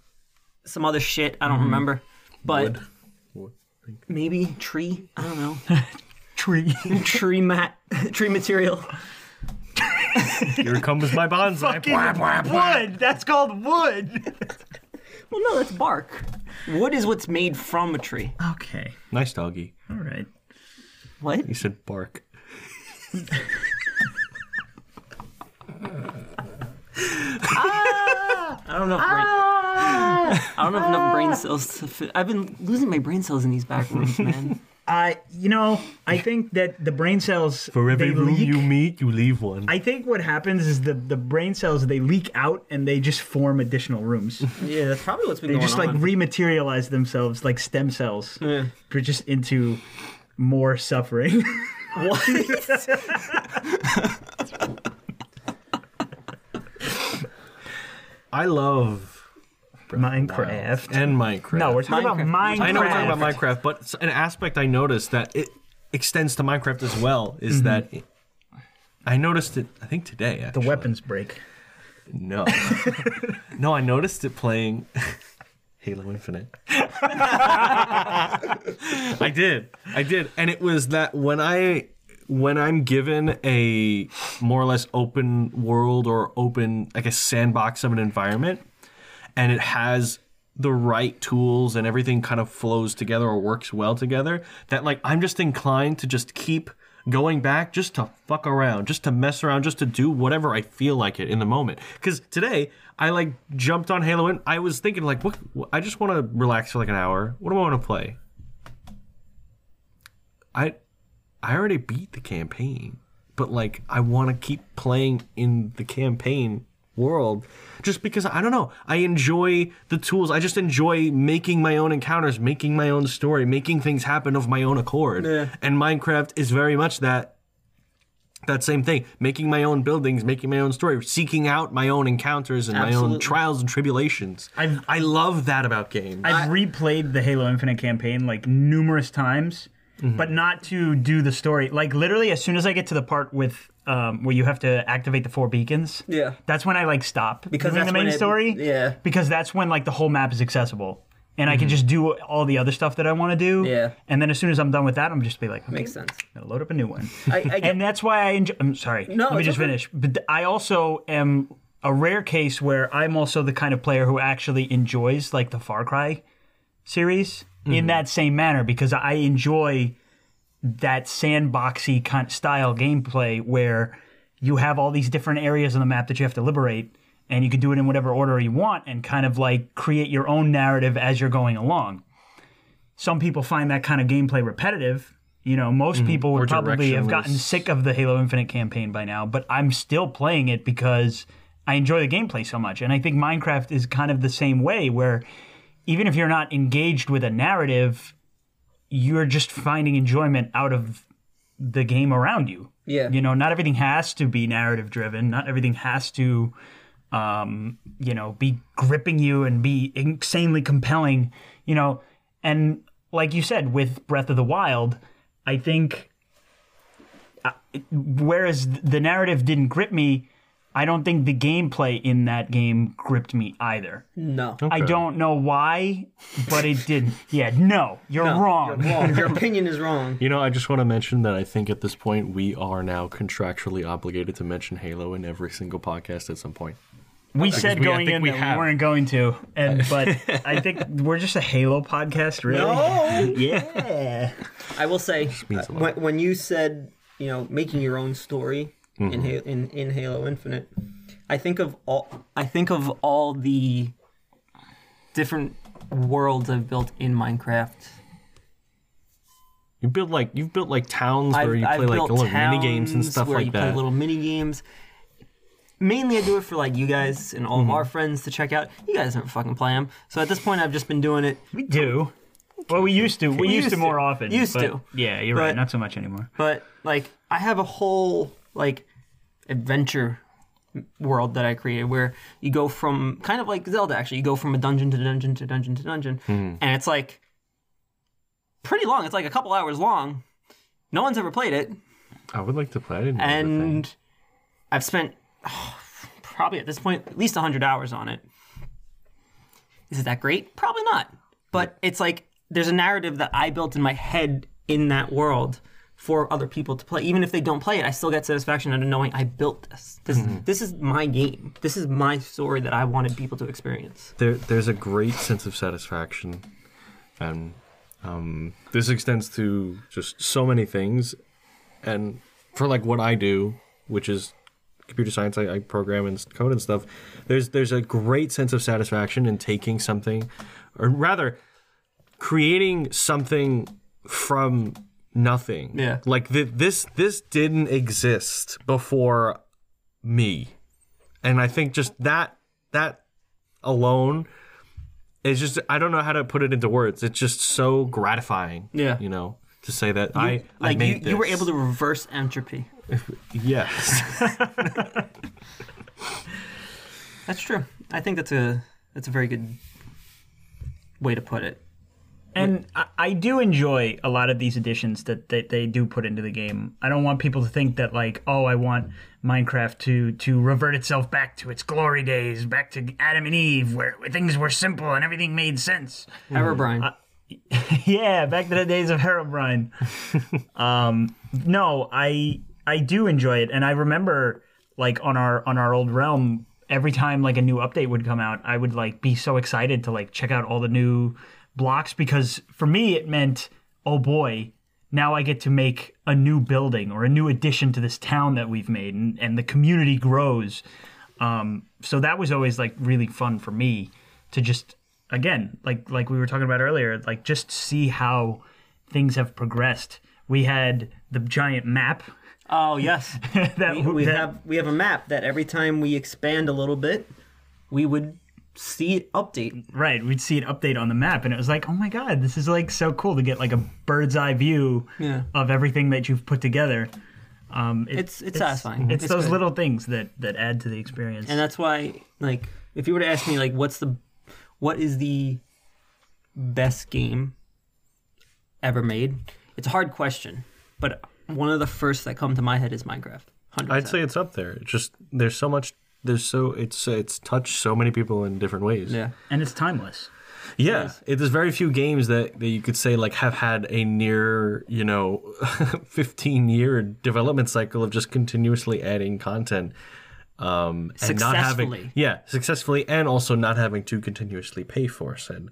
some other shit. I don't mm-hmm. remember, but maybe tree. I don't know. Tree. tree mat, tree material. Here comes my bonsai. Bwah, bwah, bwah. wood. That's called wood. Well, no, that's bark. Wood is what's made from a tree. Okay. Nice doggy. All right. What? You said bark. Ah! I don't know. If brain, ah! I don't have enough ah! brain cells to fit. I've been losing my brain cells in these back rooms, man. Uh, you know, I think that the brain cells For every they room leak. you meet, you leave one. I think what happens is the the brain cells they leak out and they just form additional rooms. yeah, that's probably what's been They going just like rematerialize themselves like stem cells, Yeah. for just into more suffering. what? I love Minecraft. and Minecraft. No, we're talking about Minecraft. Minecraft. I know we're talking about Minecraft, but an aspect I noticed that it extends to Minecraft as well is mm-hmm. that I noticed it. I think today. The Actually. weapons break. No, no, I noticed it playing Halo Infinite. I did, I did, and it was that when I when I'm given a more or less open world or open like a sandbox of an environment, and it has the right tools and everything kind of flows together or works well together, that like I'm just inclined to just keep going back just to fuck around, just to mess around, just to do whatever I feel like it in the moment. Because today I like jumped on Halo and I was thinking like, what? I just want to relax for like an hour. What do I want to play? I I already beat the campaign, but like I want to keep playing in the campaign world just because I don't know. I enjoy the tools. I just enjoy making my own encounters, making my own story, making things happen of my own accord. Yeah. And Minecraft is very much that that same thing, making my own buildings, making my own story, seeking out my own encounters and my own trials and tribulations. I've- I love that about games. I've replayed the Halo Infinite campaign like numerous times, Mm-hmm. but not to do the story. Like literally, as soon as I get to the part with um, where you have to activate the four beacons, Yeah. that's when I like stop Because doing the main it- story. yeah. because that's when like the whole map is accessible. And I can just do all the other stuff that I want to do. Mm-hmm. Yeah. And then as soon as I'm done with that, I'm just be like, okay, Makes sense. Gonna load up a new one. I, I get, and that's why I enjoy. I'm sorry. No, let me just okay. finish. But I also am a rare case where I'm also the kind of player who actually enjoys like the Far Cry series Mm-hmm. in that same manner because I enjoy that sandboxy kind of style gameplay where you have all these different areas on the map that you have to liberate and you can do it in whatever order you want and kind of like create your own narrative as you're going along. Some people find that kind of gameplay repetitive. You know, most mm-hmm. people would probably have gotten sick of the Halo Infinite campaign by now, but I'm still playing it because I enjoy the gameplay so much. And I think Minecraft is kind of the same way where even if you're not engaged with a narrative, you're just finding enjoyment out of the game around you. Yeah. You know, not everything has to be narrative driven. Not everything has to, um, you know, be gripping you and be insanely compelling. You know, and like you said with Breath of the Wild, I think. uh, Whereas the narrative didn't grip me, I don't think the gameplay in that game gripped me either. no. I don't know why, but it didn't. Yeah, no, you're wrong. You're wrong. Your opinion is wrong. You know, I just want to mention that I think at this point we are now contractually obligated to mention Halo in every single podcast at some point. We said we- I going think in we that have. we weren't going to, and but I think we're just a Halo podcast, really. No. Yeah. I will say, uh, when, when you said, you know, making your own story in, Halo, in in Halo Infinite, I think of all I think of all the different worlds I've built in Minecraft. You build like you've built like towns where I've, you I've play like built little mini games and stuff where like you that. play little mini games. Mainly, I do it for like you guys and all Mm-hmm. of our friends to check out. You guys don't fucking play them, so at this point, I've just been doing it. We do. Well, we used to. We, used, used to to. more often. Used but- to. Yeah, you're right. Not so much anymore. But like, I have a whole like adventure world that I created where you go from kind of like Zelda. Actually, you go from a dungeon to dungeon to dungeon to dungeon, Mm-hmm. and it's like pretty long. It's like a couple hours long. No one's ever played it. I would like to play. I didn't know it was a thing. and I've spent oh, probably at this point at least 100 hours on it. Is it that great? Probably not. But it's like there's a narrative that I built in my head in that world for other people to play. Even if they don't play it, I still get satisfaction out of knowing I built this. This, this is my game. This is my story that I wanted people to experience. there there's a great sense of satisfaction and um, this extends to just so many things and for like what i do which is computer science I, I program and code and stuff there's there's a great sense of satisfaction in taking something or rather creating something from nothing Yeah. like th- this this didn't exist before me and i think just that that alone is just I don't know how to put it into words. It's just so gratifying. Yeah. You know, to say that I I Like made you, you were able to reverse entropy. Yes. That's true. I think that's a that's a very good way to put it. And I, I do enjoy a lot of these additions that, that they do put into the game. I don't want people to think that like, oh, I want Minecraft to to revert itself back to its glory days, back to Adam and Eve, where, where things were simple and everything made sense. Herobrine. yeah, back to the days of Herobrine. um, no, I I do enjoy it, and I remember like on our on our old realm, every time like a new update would come out, I would like be so excited to like check out all the new blocks because for me it meant oh boy, now I get to make a new building or a new addition to this town that we've made, and, and the community grows. Um, so that was always like really fun for me to just again like like we were talking about earlier like just see how things have progressed we had the giant map oh yes. that we, we that- have we have a map that every time we expand a little bit, we would see it update. right we'd see an update on the map and it was like oh my god this is like so cool to get like a bird's eye view Yeah. of everything that you've put together um it- It's it's, satisfying. it's, those good. little things that that add to the experience and that's why like if you were to ask me like what's the what is the best game ever made? It's a hard question, but one of the first that come to my head is Minecraft. 100%. I'd say it's up there. It's just there's so much there's so it's it's touched so many people in different ways. yeah. and it's timeless. Yeah, it, there's very few games that, that you could say like have had a near you know 15 year development cycle of just continuously adding content um and not having Successfully. yeah successfully and also not having to continuously pay for said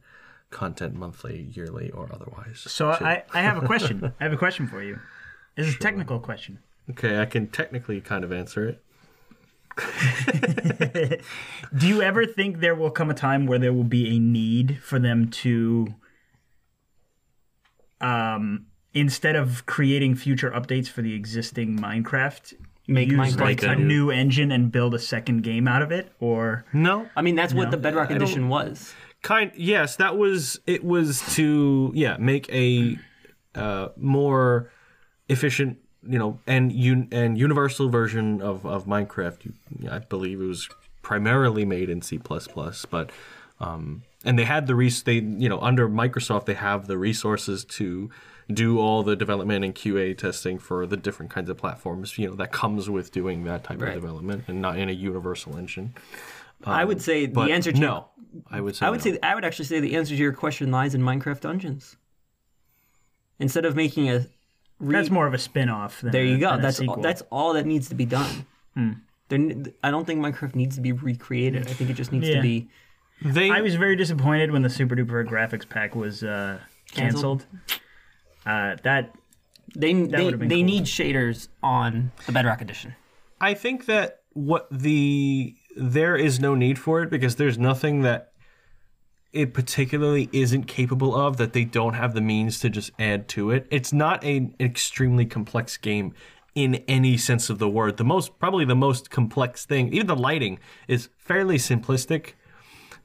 content monthly yearly or otherwise. So I, I have a question. I have a question for you. This is a technical question. Okay i can technically kind of answer it Do you ever think there will come a time where there will be a need for them to, um, instead of creating future updates for the existing Minecraft, Make use Minecraft like a new. new engine and build a second game out of it? Or no I mean that's what the Bedrock I edition was. kind yes that was it was to yeah make a uh, more efficient you know and un, and universal version of of minecraft you, i believe it was primarily made in c++ but um and they had the res- they you know under microsoft they have the resources to do all the development and qa testing for the different kinds of platforms you know that comes with doing that type Right. of development and not in a universal engine I would say the answer to no i would say I would no. say I would actually say the answer to your question lies in Minecraft Dungeons. Instead of making a re- that's more of a spin-off. Than There a- you go. than a That's all, that's all that needs to be done. There, n- I don't think Minecraft needs to be recreated. I think it just needs Yeah. to be. they I was very disappointed when the Super Duper graphics pack was uh, canceled. Uh, that They they, been they cool. need shaders on the Bedrock edition. I think that what the there is no need for it because there's nothing that it particularly isn't capable of that they don't have the means to just add to it. It's not a, an extremely complex game in any sense of the word. The most probably the most complex thing, even the lighting is fairly simplistic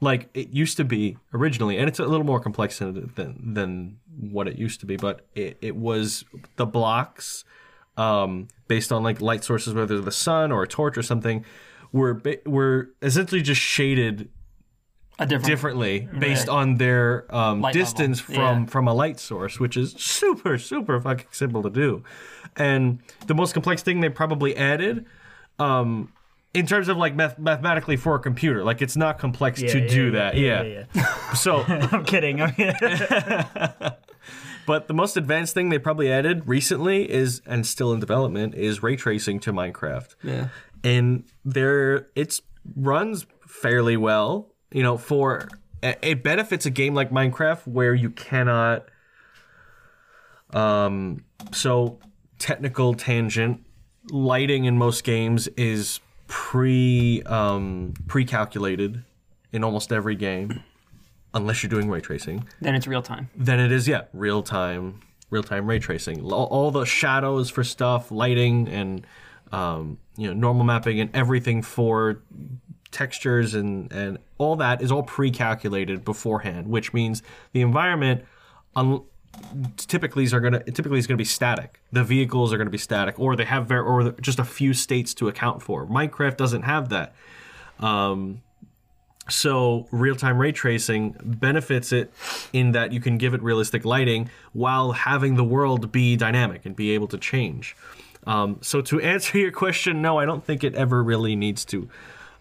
like it used to be originally, and it's a little more complex than than, than what it used to be. But it, it was the blocks um, based on like light sources, whether the sun or a torch or something, were were essentially just shaded different. differently based on their um, distance level, from yeah. from a light source, which is super super fucking simple to do. And the most complex thing they probably added, um, in terms of like math- mathematically for a computer, like it's not complex to do that. Yeah. So, I'm kidding. I'm kidding. but the most advanced thing they probably added recently is, and still in development, is ray tracing to Minecraft. Yeah. and there it's runs fairly well. You know, for it benefits a game like Minecraft where you cannot. Um, so technical tangent, lighting in most games is pre um, pre-calculated in almost every game, unless you're doing ray tracing Then it's real time. then it is yeah real time real time ray tracing all, all the shadows for stuff lighting and um, you know normal mapping and everything for textures and and all that is all pre-calculated beforehand which means the environment un- typically are going to typically is going to be static the vehicles are going to be static or they have ver- or just a few states to account for minecraft doesn't have that so real-time ray tracing benefits it in that you can give it realistic lighting while having the world be dynamic and be able to change. Um, so to answer your question, no, I don't think it ever really needs to.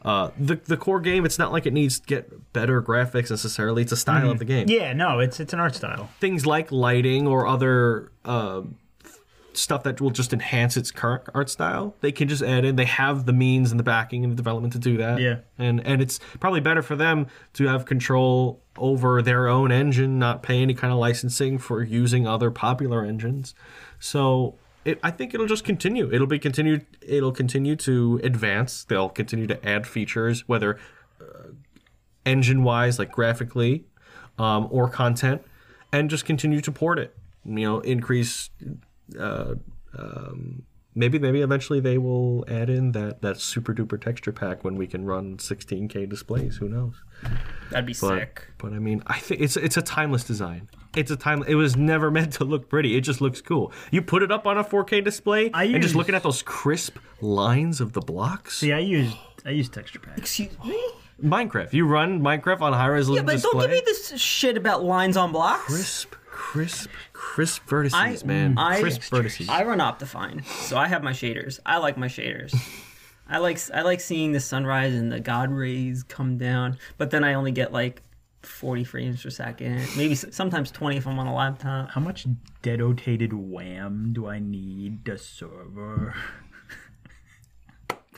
Uh, the the core game, it's not like it needs to get better graphics necessarily. It's a style of the game. yeah, no, it's it's an art style. Things like lighting or other uh, stuff that will just enhance its current art style, they can just add in. They have the means and the backing and the development to do that. Yeah. and and it's probably better for them to have control over their own engine, not pay any kind of licensing for using other popular engines. So it, I think it'll just continue. It'll be continued. It'll continue to advance. They'll continue to add features, whether engine wise, like graphically, um, or content, and just continue to port it. You know, increase. Uh, um, maybe maybe eventually they will add in that that super duper texture pack when we can run 16k displays. Who knows? That'd be But sick. but I mean, I think it's it's a timeless design. It's a time. It was never meant to look pretty. It just looks cool. You put it up on a 4K display, I and just looking at those crisp lines of the blocks. See, I use I use texture packs. Excuse me? Minecraft. You run Minecraft on high resolution. Yeah, but display. don't give me this shit about lines on blocks. crisp, crisp, crisp vertices, I- man. I- crisp vertices. I run Optifine, so I have my shaders. I like my shaders. I like I like seeing the sunrise and the god rays come down, but then I only get like 40 frames per second, maybe sometimes 20 if I'm on a laptop. How much dedicated WAM do I need to server?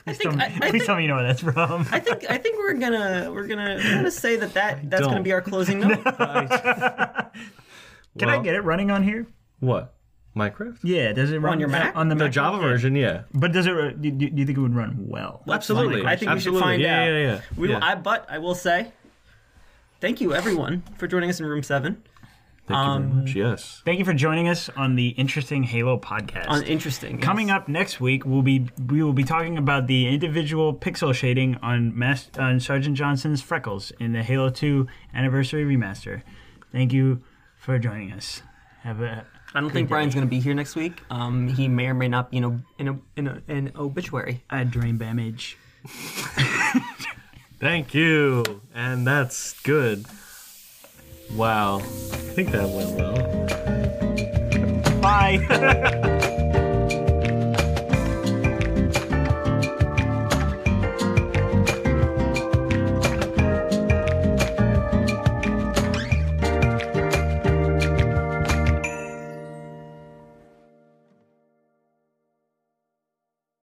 I Please, think tell me, I, I please think tell me you know where that's from. I think I think we're gonna we're gonna we're gonna say that, that that's gonna be our closing note. Can I get it running on here? what? Minecraft? Yeah, does it run on your Mac? On the, The Mac? Java version, yeah. But does it? uh, Do, do you think it would run well? Absolutely. I think we should Absolutely. find Yeah, out. yeah, yeah. We, Yeah. I, but I will say, thank you everyone for joining us in room seven. Thank you Um, very much. Yes. Thank you for joining us on the interesting Halo podcast. On interesting. yes. Coming up next week, we'll be we will be talking about the individual pixel shading on Mas- on Sergeant Johnson's freckles in the Halo 2 Anniversary Remaster. Thank you for joining us. Have a I don't think Brian's going to be here next week. Um, he may or may not be in a in a in a, an obituary. a dream damage. Thank you. And that's good. Wow. I think that went well. Bye.